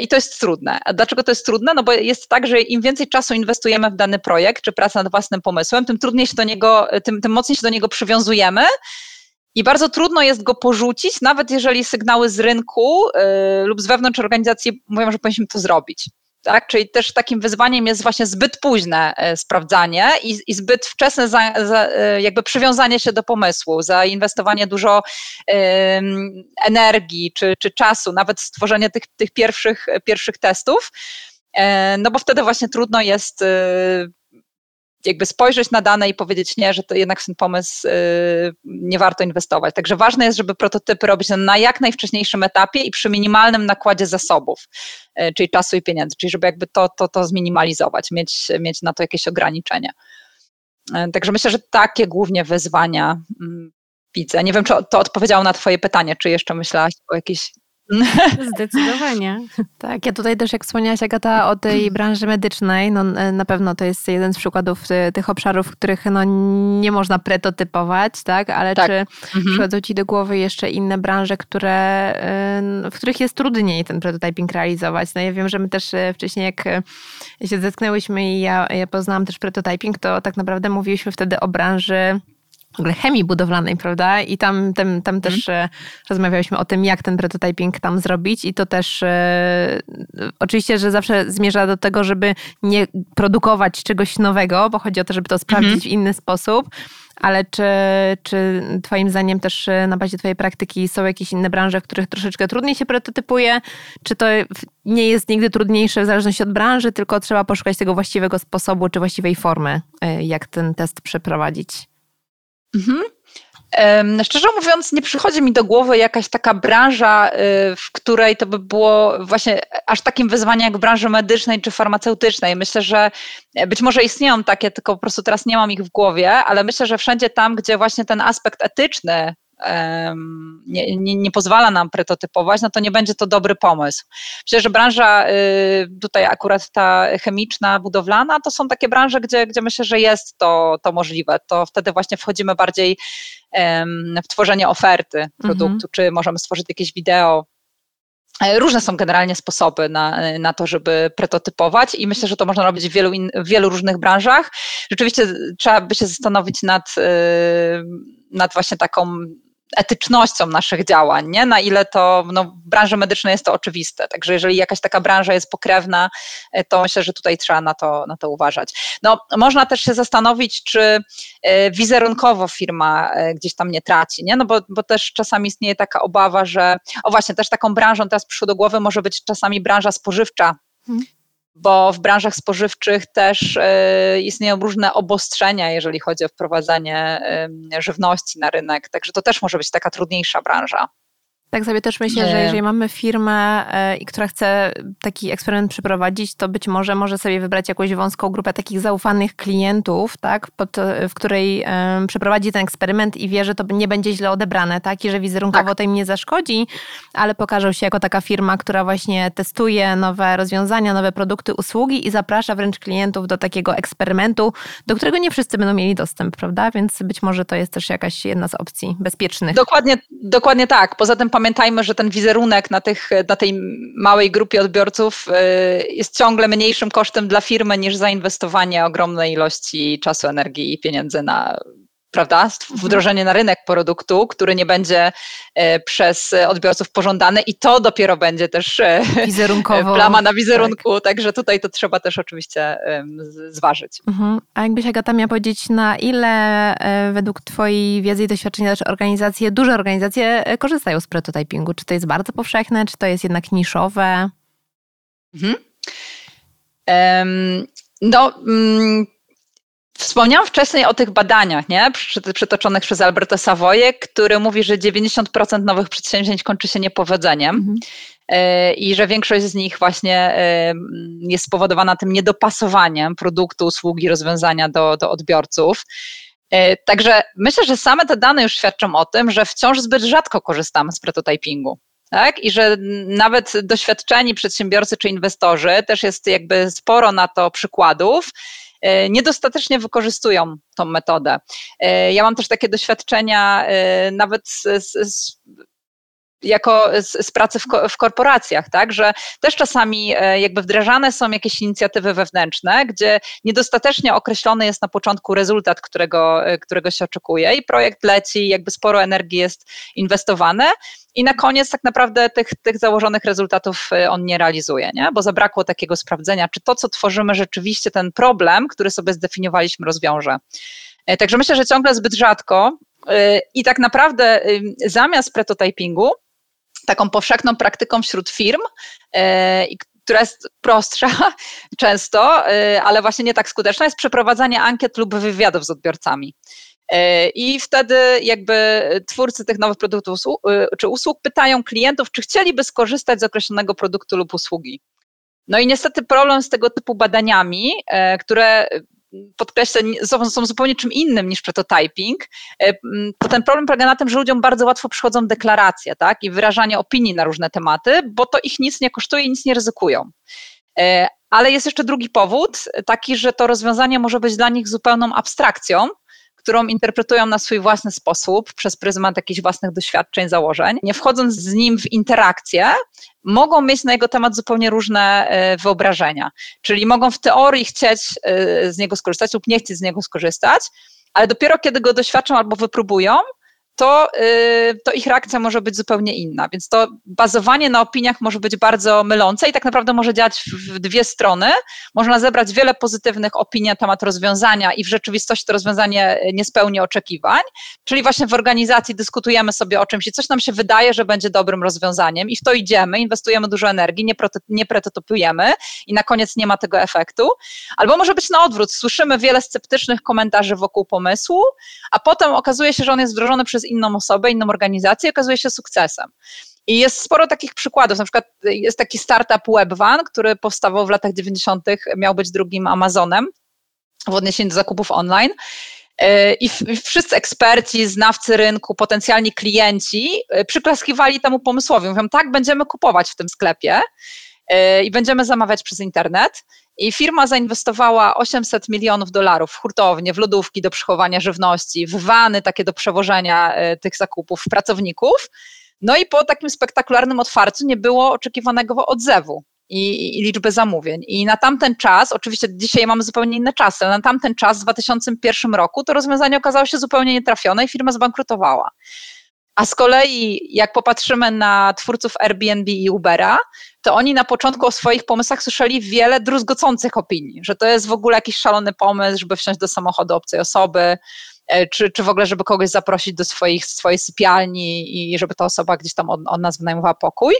i to jest trudne. A dlaczego to jest trudne? No bo jest tak, że im więcej czasu inwestujemy w dany projekt, czy pracę nad własnym pomysłem, tym trudniej się do niego, tym, tym mocniej się do niego przywiązujemy i bardzo trudno jest go porzucić, nawet jeżeli sygnały z rynku yy, lub z wewnątrz organizacji mówią, że powinniśmy to zrobić. Tak? Czyli też takim wyzwaniem jest właśnie zbyt późne e, sprawdzanie i, i zbyt wczesne za, za, e, jakby przywiązanie się do pomysłu, zainwestowanie dużo energii czy, czy czasu, nawet stworzenie tych, tych pierwszych, pierwszych testów, e, no bo wtedy właśnie trudno jest jakby spojrzeć na dane i powiedzieć nie, że to jednak w ten pomysł nie warto inwestować. Także ważne jest, żeby prototypy robić na jak najwcześniejszym etapie i przy minimalnym nakładzie zasobów, czyli czasu i pieniędzy, czyli żeby jakby to, to, to zminimalizować, mieć, mieć na to jakieś ograniczenia. Także myślę, że takie głównie wyzwania mm, widzę. Nie wiem, czy to odpowiedziało na Twoje pytanie, czy jeszcze myślałaś o jakichś
Zdecydowanie.
Tak, ja tutaj też jak wspomniałaś Agata o tej branży medycznej, no na pewno to jest jeden z przykładów y, tych obszarów, których no nie można pretotypować, tak? Ale tak. czy mhm. przychodzą Ci do głowy jeszcze inne branże, które, y, w których jest trudniej ten prototyping realizować? No ja wiem, że my też wcześniej jak się zetknęłyśmy i ja, ja poznałam też prototyping, to tak naprawdę mówiliśmy wtedy o branży w ogóle chemii budowlanej, prawda? I tam, tam, tam też mm. rozmawialiśmy o tym, jak ten prototyping tam zrobić i to też e, oczywiście, że zawsze zmierza do tego, żeby nie produkować czegoś nowego, bo chodzi o to, żeby to sprawdzić mm -hmm. w inny sposób. Ale czy, czy Twoim zdaniem też e, na bazie Twojej praktyki są jakieś inne branże, w których troszeczkę trudniej się prototypuje? Czy to nie jest nigdy trudniejsze w zależności od branży, tylko trzeba poszukać tego właściwego sposobu czy właściwej formy, e, jak ten test przeprowadzić?
Mhm. Szczerze mówiąc, nie przychodzi mi do głowy jakaś taka branża, y, w której to by było właśnie aż takim wyzwaniem jak w branży medycznej czy farmaceutycznej. Myślę, że być może istnieją takie, tylko po prostu teraz nie mam ich w głowie, ale myślę, że wszędzie tam, gdzie właśnie ten aspekt etyczny nie, nie, nie, pozwala nam prototypować, no to nie będzie to dobry pomysł. Myślę, że branża y, tutaj akurat ta chemiczna, budowlana, to są takie branże, gdzie, gdzie myślę, że jest to, to możliwe. To wtedy właśnie wchodzimy bardziej w tworzenie oferty produktu, mhm. czy możemy stworzyć jakieś wideo, e, Różne są generalnie sposoby na, na to, żeby prototypować i myślę, że to można robić w wielu, in, w wielu różnych branżach. Rzeczywiście trzeba by się zastanowić nad, y, nad właśnie taką etycznością naszych działań, nie? na ile to no, w branży medycznej jest to oczywiste. Także jeżeli jakaś taka branża jest pokrewna, e, to myślę, że tutaj trzeba na to, na to uważać. No, można też się zastanowić, czy e, wizerunkowo firma e, gdzieś tam nie traci, nie? No bo, bo też czasami istnieje taka obawa, że o właśnie, też taką branżą teraz przyszło do głowy może być czasami branża spożywcza, hmm bo w branżach spożywczych też e, istnieją różne obostrzenia, jeżeli chodzi o wprowadzanie żywności na rynek. Także to też może być taka trudniejsza branża.
Tak sobie też myślę, że jeżeli mamy firmę, y, która chce taki eksperyment przeprowadzić, to być może może sobie wybrać jakąś wąską grupę takich zaufanych klientów, tak, pod, w której y, przeprowadzi ten eksperyment i wie, że to nie będzie źle odebrane, tak, i że wizerunkowo tak. to im nie zaszkodzi, ale pokażą się jako taka firma, która właśnie testuje nowe rozwiązania, nowe produkty, usługi i zaprasza wręcz klientów do takiego eksperymentu, do którego nie wszyscy będą mieli dostęp, prawda? Więc być może to jest też jakaś jedna z opcji bezpiecznych.
Dokładnie, dokładnie tak. Poza tym pamiętajmy, że ten wizerunek na, tych, na tej małej grupie odbiorców y, jest ciągle mniejszym kosztem dla firmy niż zainwestowanie ogromnej ilości czasu, energii i pieniędzy na prawda? Wdrożenie na rynek produktu, który nie będzie e, przez odbiorców pożądany i to dopiero będzie też e, Wizerunkowo. plama na wizerunku, tak. także tutaj to trzeba też oczywiście zważyć.
Mhm. A jakbyś Agata miała powiedzieć, na ile e, według Twojej wiedzy i doświadczenia też organizacje, duże organizacje korzystają z prototypingu? Czy to jest bardzo powszechne, czy to jest jednak niszowe? Mhm.
Um, no, mm, Wspomniałam wcześniej o tych badaniach, nie? przytoczonych przez Alberto Savoye, który mówi, że 90% nowych przedsięwzięć kończy się niepowodzeniem. Mhm. E, I że większość z nich właśnie e, jest spowodowana tym niedopasowaniem produktu, usługi, rozwiązania do, do odbiorców. E, także myślę, że same te dane już świadczą o tym, że wciąż zbyt rzadko korzystamy z prototypingu. Tak? I że nawet doświadczeni przedsiębiorcy czy inwestorzy też jest jakby sporo na to przykładów, niedostatecznie wykorzystują tą metodę. E, ja mam też takie doświadczenia e, nawet z, z jako z, z pracy w, w, korporacjach, tak, że też czasami jakby wdrażane są jakieś inicjatywy wewnętrzne, gdzie niedostatecznie określony jest na początku rezultat, którego, którego się oczekuje i projekt leci, jakby sporo energii jest inwestowane i na koniec tak naprawdę tych, tych założonych rezultatów y, on nie realizuje, nie? bo zabrakło takiego sprawdzenia, czy to, co tworzymy, rzeczywiście ten problem, który sobie zdefiniowaliśmy, rozwiąże. E, także myślę, że ciągle zbyt rzadko y, i tak naprawdę y, zamiast prototypingu, taką powszechną praktyką wśród firm, e, która jest prostsza często, ale właśnie nie tak skuteczna, jest przeprowadzanie ankiet lub wywiadów z odbiorcami. Y, I wtedy jakby twórcy tych nowych produktów czy usług pytają klientów, czy chcieliby skorzystać z określonego produktu lub usługi. No i niestety problem z tego typu badaniami, które podkreślę, są, zupełnie czym innym niż prototyping, e, to ten problem polega na tym, że ludziom bardzo łatwo przychodzą deklaracje tak, i wyrażanie opinii na różne tematy, bo to ich nic nie kosztuje i nic nie ryzykują. E, ale jest jeszcze drugi powód, taki, że to rozwiązanie może być dla nich zupełną abstrakcją, którą interpretują na swój własny sposób, przez pryzmat jakichś własnych doświadczeń, założeń. Nie wchodząc z nim w interakcję, mogą mieć na jego temat zupełnie różne e, wyobrażenia. Czyli mogą w teorii chcieć e, z niego skorzystać lub nie chcieć z niego skorzystać, ale dopiero kiedy go doświadczą albo wypróbują, to, y, to ich reakcja może być zupełnie inna. Więc to bazowanie na opiniach może być bardzo mylące i tak naprawdę może działać w dwie strony. Można zebrać wiele pozytywnych opinii na temat rozwiązania i w rzeczywistości to rozwiązanie nie spełni oczekiwań. Czyli właśnie w organizacji dyskutujemy sobie o czymś i coś nam się wydaje, że będzie dobrym rozwiązaniem i w to idziemy, inwestujemy dużo energii, nie, proto, nie prototypujemy i na koniec nie ma tego efektu. Albo może być na odwrót. Słyszymy wiele sceptycznych komentarzy wokół pomysłu, a potem okazuje się, że on jest wdrożony przez inną osobę, inną organizację okazuje się sukcesem. I jest sporo takich przykładów. Na przykład jest taki startup Webvan, który powstawał w latach 90., miał być drugim Amazonem w odniesieniu do zakupów online. E, I wszyscy eksperci, znawcy rynku, potencjalni klienci e, przyklaskiwali temu pomysłowi. Mówią, tak, będziemy kupować w tym sklepie i będziemy zamawiać przez internet. I firma zainwestowała 800 milionów dolarów w hurtownie, w lodówki do przechowania żywności, w wany takie do przewożenia e, tych zakupów pracowników. No i po takim spektakularnym otwarciu nie było oczekiwanego odzewu. I, i, liczby zamówień. I na tamten czas, oczywiście dzisiaj mamy zupełnie inne czasy, ale na tamten czas w 2001 roku to rozwiązanie okazało się zupełnie nietrafione i firma zbankrutowała. A z kolei, jak popatrzymy na twórców Airbnb i Ubera, to oni na początku o swoich pomysłach słyszeli wiele druzgocących opinii, że to jest w ogóle jakiś szalony pomysł, żeby wsiąść do samochodu obcej osoby, e, czy, czy w ogóle, żeby kogoś zaprosić do swoich, swojej sypialni i żeby ta osoba gdzieś tam od, od nas wynajmowała pokój.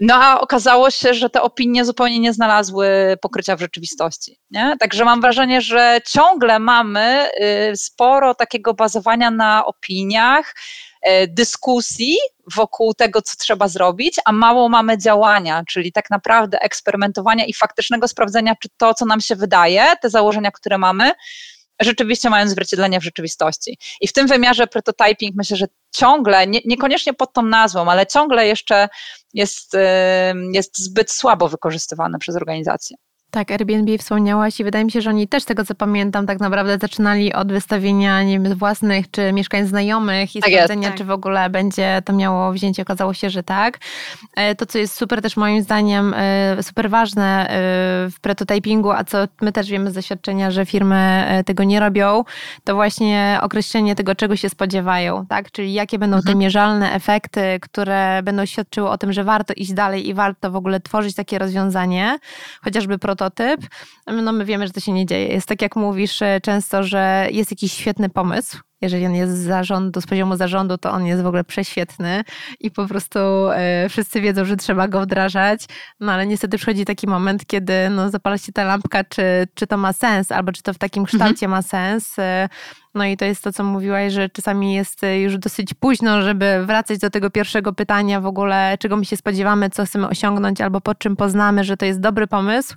No a okazało się, że te opinie zupełnie nie znalazły pokrycia w rzeczywistości. Nie? Także mam wrażenie, że ciągle mamy y, sporo takiego bazowania na opiniach, dyskusji wokół tego, co trzeba zrobić, a mało mamy działania, czyli tak naprawdę eksperymentowania i faktycznego sprawdzenia, czy to, co nam się wydaje, te założenia, które mamy, rzeczywiście mają zwierciedlenie w rzeczywistości. I w tym wymiarze prototyping myślę, że ciągle, nie, niekoniecznie pod tą nazwą, ale ciągle jeszcze jest, jest zbyt słabo wykorzystywany przez organizacje.
Tak, Airbnb wspomniałaś i wydaje mi się, że oni też tego co pamiętam, tak naprawdę zaczynali od wystawienia nie wiem, własnych czy mieszkań znajomych i tak sprawdzenia, tak. czy w ogóle będzie to miało wzięcie. Okazało się, że tak. E, to, co jest super też moim zdaniem e, super ważne e, w prototypingu, a co my też wiemy z doświadczenia, że firmy tego nie robią, to właśnie określenie tego, czego się spodziewają, tak? Czyli jakie będą mhm. te mierzalne efekty, które będą świadczyły o tym, że warto iść dalej i warto w ogóle tworzyć takie rozwiązanie, chociażby prototyp prototyp, no my wiemy, że to się nie dzieje. Jest tak, jak mówisz e, często, że jest jakiś świetny pomysł, jeżeli on jest z zarządu, z poziomu zarządu, to on jest w ogóle prześwietny i po prostu e, wszyscy wiedzą, że trzeba go wdrażać, no ale niestety przychodzi taki moment, kiedy no, zapala się ta lampka, czy, czy to ma sens, albo czy to w takim mhm. kształcie mhm. ma sens. E, no i to jest to, co mówiłaś, że czasami jest już dosyć późno, żeby wracać do tego pierwszego pytania w ogóle, czego my się spodziewamy, co chcemy osiągnąć, albo po czym poznamy, że to jest dobry pomysł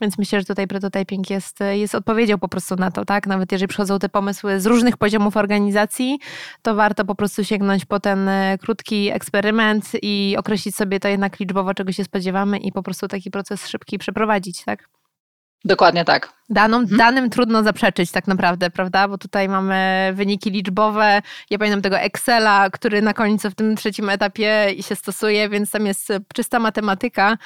więc myślę, że tutaj prototyping jest, jest odpowiedzią po prostu na to, tak? Nawet jeżeli przychodzą te pomysły z różnych poziomów organizacji, to warto po prostu sięgnąć po ten e, krótki eksperyment i określić sobie to jednak liczbowo, czego się spodziewamy i po prostu taki proces szybki przeprowadzić, tak?
Dokładnie tak.
Daną, hmm. Danym trudno zaprzeczyć tak naprawdę, prawda? Bo tutaj mamy wyniki liczbowe. Ja pamiętam tego Excela, który na końcu w tym trzecim etapie się stosuje, więc tam jest czysta matematyka,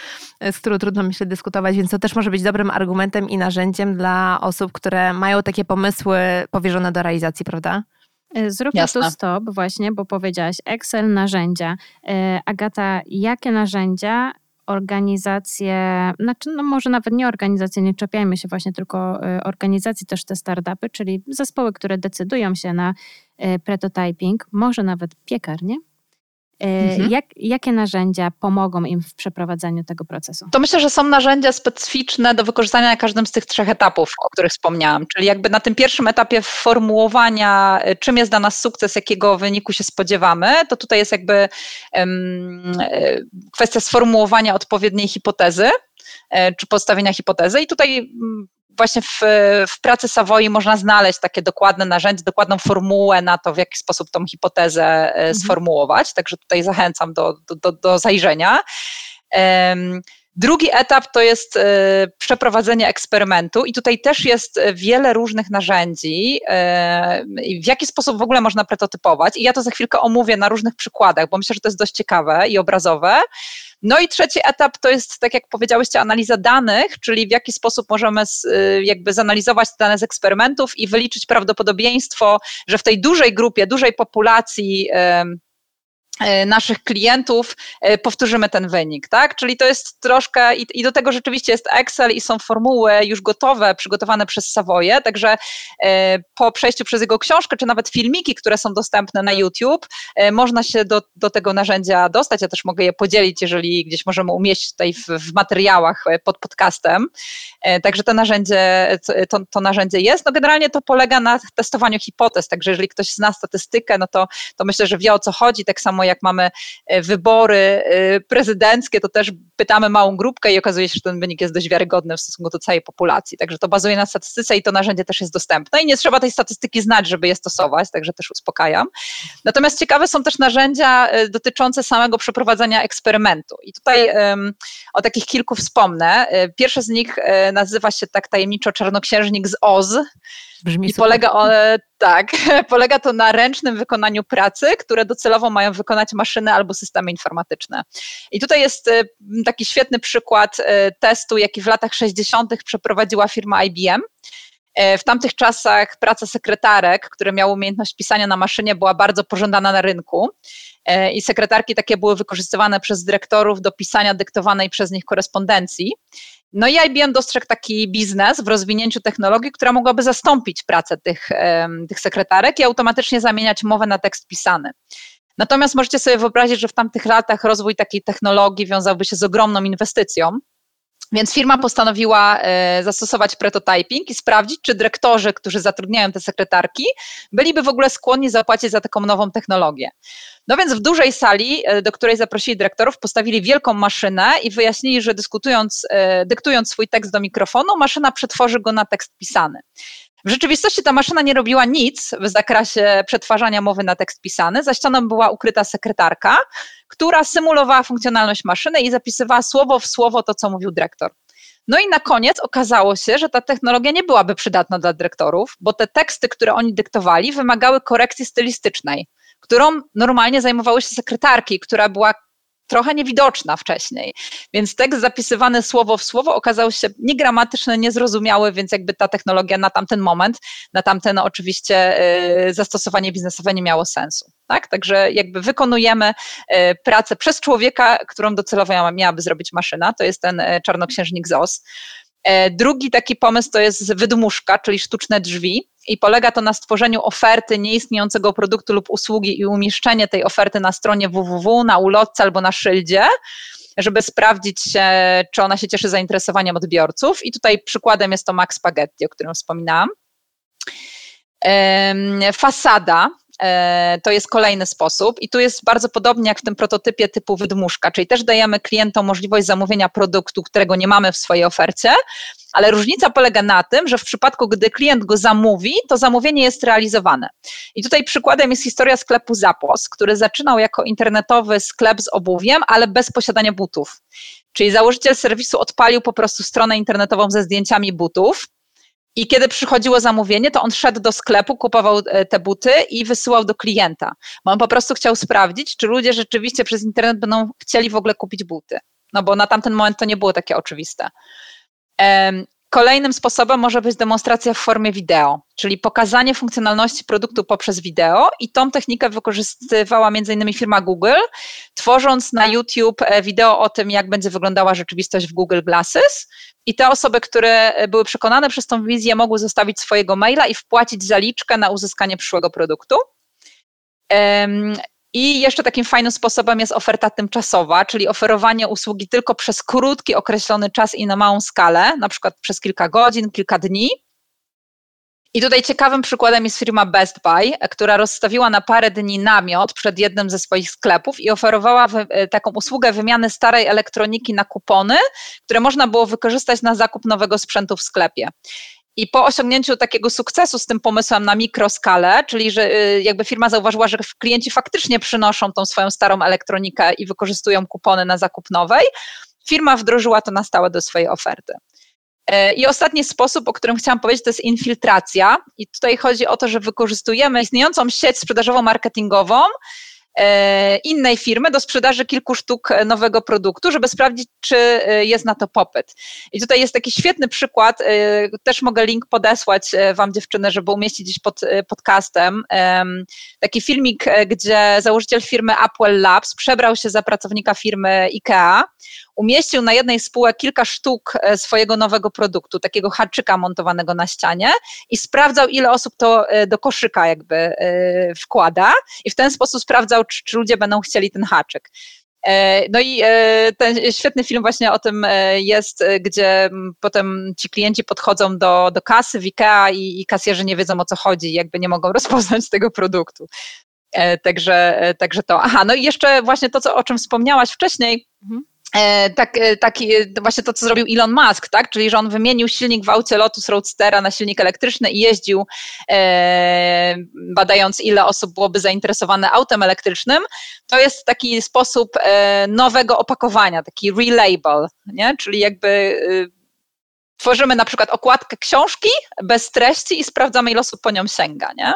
z którą trudno myślę dyskutować, więc to też może być dobrym argumentem i narzędziem dla osób, które mają takie pomysły powierzone do realizacji, prawda?
E, zróbmy Jasne. tu stop właśnie, bo powiedziałaś Excel, narzędzia. E, Agata, jakie narzędzia organizacje, znaczy no może nawet nie organizacje, nie czepiajmy się właśnie tylko y, organizacji, też te startupy, czyli zespoły, które decydują się na y, prototyping, może nawet piekarnie, Mhm. Jak, jakie narzędzia pomogą im w przeprowadzeniu tego procesu?
To myślę, że są narzędzia specyficzne do wykorzystania na każdym z tych trzech etapów, o których wspomniałam. Czyli jakby na tym pierwszym etapie formułowania, czym jest dla nas sukces, jakiego wyniku się spodziewamy, to tutaj jest jakby um, kwestia sformułowania odpowiedniej hipotezy czy postawienia hipotezy. I tutaj właśnie w, w pracy Savoi można znaleźć takie dokładne narzędzie, dokładną formułę na to, w jaki sposób tą hipotezę e, mhm. sformułować. Także tutaj zachęcam do, do, do, do zajrzenia. Drugi etap to jest e, przeprowadzenie eksperymentu, i tutaj też jest wiele różnych narzędzi, e, w jaki sposób w ogóle można prototypować. I ja to za chwilkę omówię na różnych przykładach, bo myślę, że to jest dość ciekawe i obrazowe. No i trzeci etap to jest, tak jak powiedziałyście, analiza danych, czyli w jaki sposób możemy y, jakby zanalizować dane z eksperymentów i wyliczyć prawdopodobieństwo, że w tej dużej grupie, dużej populacji naszych klientów e, powtórzymy ten wynik, tak? Czyli to jest troszkę i, i, do tego rzeczywiście jest Excel i są formuły już gotowe, przygotowane przez Savoye, także e, po przejściu przez jego książkę, czy nawet filmiki, które są dostępne na YouTube, można się do, do tego narzędzia dostać. Ja też mogę je podzielić, jeżeli gdzieś możemy umieścić tutaj w, w materiałach pod podcastem. Także to narzędzie, to, to narzędzie jest. No generalnie to polega na testowaniu hipotez, także jeżeli ktoś zna statystykę, no to, to myślę, że wie o co chodzi, tak samo jak mamy e, wybory e, prezydenckie, to też pytamy małą grupkę i okazuje się, że ten wynik jest dość wiarygodny w stosunku do całej populacji. Także to bazuje na statystyce i to narzędzie też jest dostępne i nie trzeba tej statystyki znać, żeby je stosować, także też uspokajam. Natomiast ciekawe są też narzędzia e, dotyczące samego przeprowadzania eksperymentu. I tutaj um, o takich kilku wspomnę. Pierwsze z nich nazywa się tak tajemniczo Czarnoksiężnik z Oz. Brzmi I polega, o, tak, polega to na ręcznym wykonaniu pracy, które docelowo mają wykonać maszyny albo systemy informatyczne. I tutaj jest y, taki świetny przykład y, testu, jaki w latach 60. przeprowadziła firma IBM. Y, w tamtych czasach praca sekretarek, które miały umiejętność pisania na maszynie, była bardzo pożądana na rynku. I sekretarki takie były wykorzystywane przez dyrektorów do pisania dyktowanej przez nich korespondencji. No i IBM dostrzegł taki biznes w rozwinięciu technologii, która mogłaby zastąpić pracę tych, tych sekretarek i automatycznie zamieniać mowę na tekst pisany. Natomiast możecie sobie wyobrazić, że w tamtych latach rozwój takiej technologii wiązałby się z ogromną inwestycją. Więc firma postanowiła e, zastosować prototyping i sprawdzić, czy dyrektorzy, którzy zatrudniają te sekretarki, byliby w ogóle skłonni zapłacić za taką nową technologię. No więc w dużej sali, e, do której zaprosili dyrektorów, postawili wielką maszynę i wyjaśnili, że dyskutując, e, dyktując swój tekst do mikrofonu, maszyna przetworzy go na tekst pisany. W rzeczywistości ta maszyna nie robiła nic w zakresie przetwarzania mowy na tekst pisany. Za ścianą była ukryta sekretarka, która symulowała funkcjonalność maszyny i zapisywała słowo w słowo to, co mówił dyrektor. No i na koniec okazało się, że ta technologia nie byłaby przydatna dla dyrektorów, bo te teksty, które oni dyktowali, wymagały korekcji stylistycznej, którą normalnie zajmowały się sekretarki, która była trochę niewidoczna wcześniej. Więc tekst zapisywany słowo w słowo okazał się niegramatyczny, niezrozumiały, więc jakby ta technologia na tamten moment, na tamten oczywiście y, zastosowanie biznesowe nie miało sensu. Tak? Także jakby wykonujemy y, pracę przez człowieka, którą docelowo miałaby zrobić maszyna, to jest ten y, czarnoksiężnik ZOS. E, drugi taki pomysł to jest wydmuszka, czyli sztuczne drzwi i polega to na stworzeniu oferty nieistniejącego produktu lub usługi i umieszczenie tej oferty na stronie www, na ulotce albo na szyldzie żeby sprawdzić, czy ona się cieszy zainteresowaniem odbiorców. I tutaj przykładem jest to Max Spaghetti, o którym wspominałam. Fasada, to jest kolejny sposób i tu jest bardzo podobnie jak w tym prototypie typu wydmuszka, czyli też dajemy klientom możliwość zamówienia produktu, którego nie mamy w swojej ofercie, ale różnica polega na tym, że w przypadku, gdy klient go zamówi, to zamówienie jest realizowane. I tutaj przykładem jest historia sklepu Zapos, który zaczynał jako internetowy sklep z obuwiem, ale bez posiadania butów. Czyli założyciel serwisu odpalił po prostu stronę internetową ze zdjęciami butów, i kiedy przychodziło zamówienie, to on szedł do sklepu, kupował e, te buty i wysyłał do klienta. Bo on po prostu chciał sprawdzić, czy ludzie rzeczywiście przez internet będą chcieli w ogóle kupić buty. No bo na tamten moment to nie było takie oczywiste. Kolejnym sposobem może być demonstracja w formie wideo, czyli pokazanie funkcjonalności produktu poprzez wideo i tą technikę wykorzystywała m.in. firma Google, tworząc na YouTube e, wideo o tym, jak będzie wyglądała rzeczywistość w Google Glasses i te osoby, które e, były przekonane przez tą wizję, mogły zostawić swojego maila i wpłacić zaliczkę na uzyskanie przyszłego produktu. I jeszcze takim fajnym sposobem jest oferta tymczasowa, czyli oferowanie usługi tylko przez krótki, określony czas i na małą skalę, na przykład przez kilka godzin, kilka dni. I tutaj ciekawym przykładem jest firma Best Buy, która rozstawiła na parę dni namiot przed jednym ze swoich sklepów i oferowała e, taką usługę wymiany starej elektroniki na kupony, które można było wykorzystać na zakup nowego sprzętu w sklepie. I po osiągnięciu takiego sukcesu z tym pomysłem na mikroskalę, czyli że y, jakby firma zauważyła, że klienci faktycznie przynoszą tą swoją starą elektronikę i wykorzystują kupony na zakup nowej, firma wdrożyła to na stałe do swojej oferty. E, I ostatni sposób, o którym chciałam powiedzieć, to jest infiltracja. I tutaj chodzi o to, że wykorzystujemy istniejącą sieć sprzedażową marketingową E, innej firmy do sprzedaży kilku sztuk e, nowego produktu, żeby sprawdzić, czy e, jest na to popyt. I tutaj jest taki świetny przykład, też mogę link podesłać Wam dziewczyny, żeby umieścić gdzieś pod podcastem. Taki filmik, gdzie założyciel firmy Apple Labs przebrał się za pracownika firmy IKEA, umieścił na jednej spółek kilka sztuk e, swojego nowego produktu, takiego haczyka montowanego na ścianie i sprawdzał, ile osób to e, do koszyka jakby e, wkłada i w ten sposób sprawdzał, czy, ludzie będą chcieli ten haczyk. No i ten świetny film właśnie o tym jest, gdzie potem ci klienci podchodzą do, do kasy w IKEA i, i kasjerzy nie wiedzą o co chodzi, jakby nie mogą rozpoznać tego produktu. Także, także to. Aha, no i jeszcze właśnie to, co, o czym wspomniałaś wcześniej, mhm. E, tak, e, taki, e, właśnie to, co zrobił Elon Musk, tak? czyli że on wymienił silnik w aucie Lotus Roadstera na silnik elektryczny i jeździł e, badając, ile osób byłoby zainteresowane autem elektrycznym, to jest taki sposób e, nowego opakowania, taki relabel, nie? czyli jakby e, tworzymy na przykład okładkę książki bez treści i sprawdzamy, ile osób po nią sięga. Nie?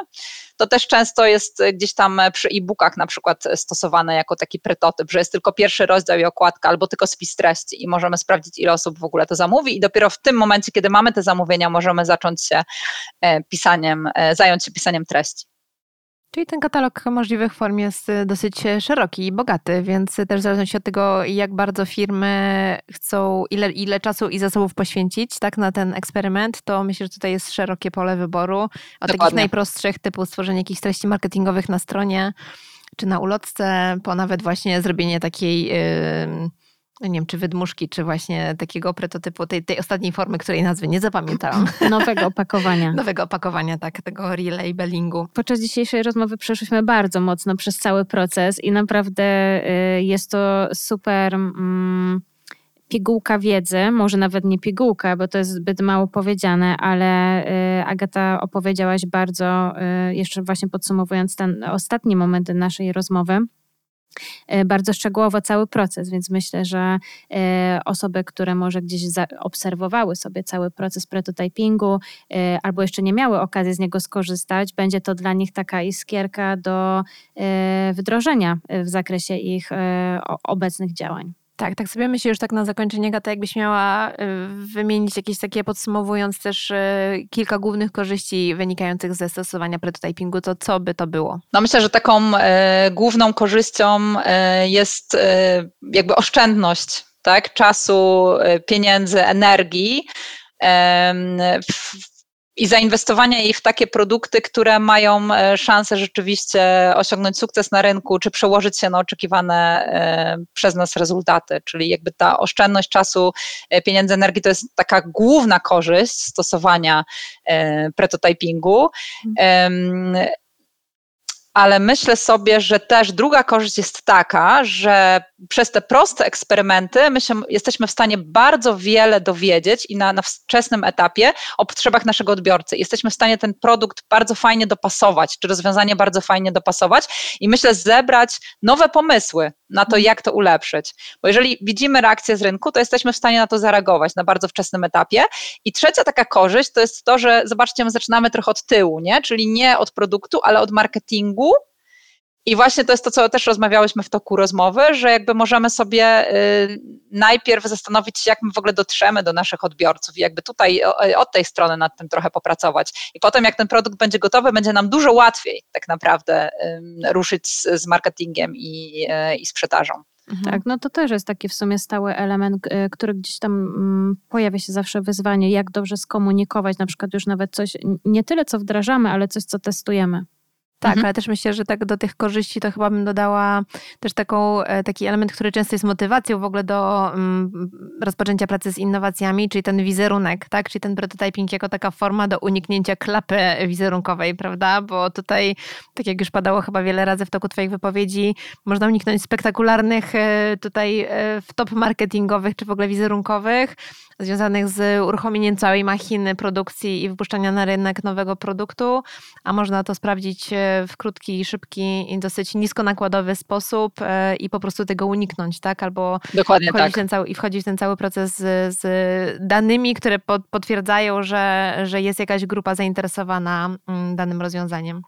To też często jest gdzieś tam przy e-bookach na przykład stosowane jako taki prototyp, że jest tylko pierwszy rozdział i okładka albo tylko spis treści i możemy sprawdzić, ile osób w ogóle to zamówi i dopiero w tym momencie, kiedy mamy te zamówienia, możemy zacząć się e, pisaniem, e, zająć się pisaniem treści.
Czyli ten katalog możliwych form jest y, dosyć y, szeroki i bogaty, więc też w zależności od tego, jak bardzo firmy chcą, ile, ile czasu i zasobów poświęcić tak, na ten eksperyment, to myślę, że tutaj jest szerokie pole wyboru. Od Dokładnie. takich najprostszych, typu stworzenie jakichś treści marketingowych na stronie, czy na ulotce, po nawet właśnie zrobienie takiej... Yy, nie wiem, czy wydmuszki, czy właśnie takiego prototypu, tej, tej ostatniej formy, której nazwy nie zapamiętałam.
Nowego opakowania.
Nowego opakowania, tak, tego relabelingu.
Podczas dzisiejszej rozmowy przeszliśmy bardzo mocno przez cały proces i naprawdę y, jest to super mm, pigułka wiedzy, może nawet nie pigułka, bo to jest zbyt mało powiedziane, ale y, Agata opowiedziałaś bardzo, y, jeszcze właśnie podsumowując ten ostatni moment naszej rozmowy, bardzo szczegółowo cały proces, więc myślę, że e, osoby, które może gdzieś obserwowały sobie cały proces prototypingu e, albo jeszcze nie miały okazji z niego skorzystać, będzie to dla nich taka iskierka do wdrożenia w zakresie ich obecnych działań.
Tak, tak sobie myślę już tak na zakończenie, Gata, jakbyś miała y, wymienić jakieś takie podsumowując też y, kilka głównych korzyści wynikających ze stosowania prototypingu, to co by to było?
No myślę, że taką e, główną korzyścią e, jest e, jakby oszczędność tak, czasu, pieniędzy, energii. W, i zainwestowania jej w takie produkty, które mają e, szansę rzeczywiście osiągnąć sukces na rynku, czy przełożyć się na oczekiwane e, przez nas rezultaty. Czyli jakby ta oszczędność czasu, e, pieniędzy, energii to jest taka główna korzyść stosowania prototypingu. Mhm ale myślę sobie, że też druga korzyść jest taka, że przez te proste eksperymenty my się, jesteśmy w stanie bardzo wiele dowiedzieć i na, na wczesnym etapie o potrzebach naszego odbiorcy. Jesteśmy w stanie ten produkt bardzo fajnie dopasować, czy rozwiązanie bardzo fajnie dopasować i myślę zebrać nowe pomysły na to, jak to ulepszyć. Bo jeżeli widzimy reakcję z rynku, to jesteśmy w stanie na to zareagować na bardzo wczesnym etapie. I trzecia taka korzyść to jest to, że zobaczcie, my zaczynamy trochę od tyłu, nie? czyli nie od produktu, ale od marketingu i właśnie to jest to, co też rozmawiałyśmy w toku rozmowy, że jakby możemy sobie y, najpierw zastanowić się, jak my w ogóle dotrzemy do naszych odbiorców i jakby tutaj od tej strony nad tym trochę popracować. I potem, jak ten produkt będzie gotowy, będzie nam dużo łatwiej tak naprawdę ruszyć z, marketingiem i, y, i sprzedażą.
Mhm. Tak, no to też jest taki w sumie stały element, y, który gdzieś tam mm, pojawia się zawsze wyzwanie, jak dobrze skomunikować, na przykład już nawet coś, nie tyle co wdrażamy, ale coś co testujemy.
Tak,
Mhm.
ale też myślę, że tak do tych korzyści to chyba bym dodała też taką, e, taki element, który często jest motywacją w ogóle do mm, rozpoczęcia pracy z innowacjami, czyli ten wizerunek, tak? Czyli ten prototyping jako taka forma do uniknięcia klapy wizerunkowej, prawda? Bo tutaj, tak jak już padało chyba wiele razy w toku Twoich wypowiedzi, można uniknąć spektakularnych e, tutaj e, wtop marketingowych czy w ogóle wizerunkowych, związanych z uruchomieniem całej machiny produkcji i wypuszczania na rynek nowego produktu, a można to sprawdzić e, w krótki, szybki i dosyć niskonakładowy sposób e, i po prostu tego uniknąć, tak? Albo
Dokładnie
wchodzić
tak.
w ten cały, i wchodzić w ten cały proces z, z danymi, które potwierdzają, że, że jest jakaś grupa zainteresowana mm, danym rozwiązaniem.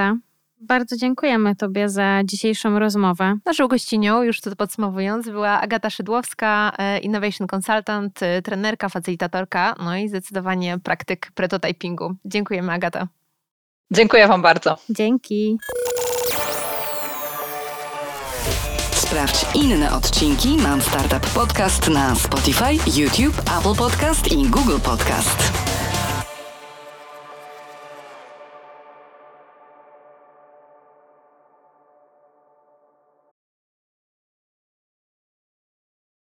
Mhm.
Bardzo dziękujemy Tobie za dzisiejszą rozmowę.
Naszą gościnią, już to podsumowując, była Agata Szydłowska, e, Innovation Consultant, e, trenerka, facylitatorka, no i zdecydowanie praktyk prototypingu. Dziękujemy, Agata.
Dziękuję Wam bardzo.
Dzięki.
Sprawdź inne odcinki Mam Startup Podcast na Spotify, YouTube, Apple Podcast i Google Podcast.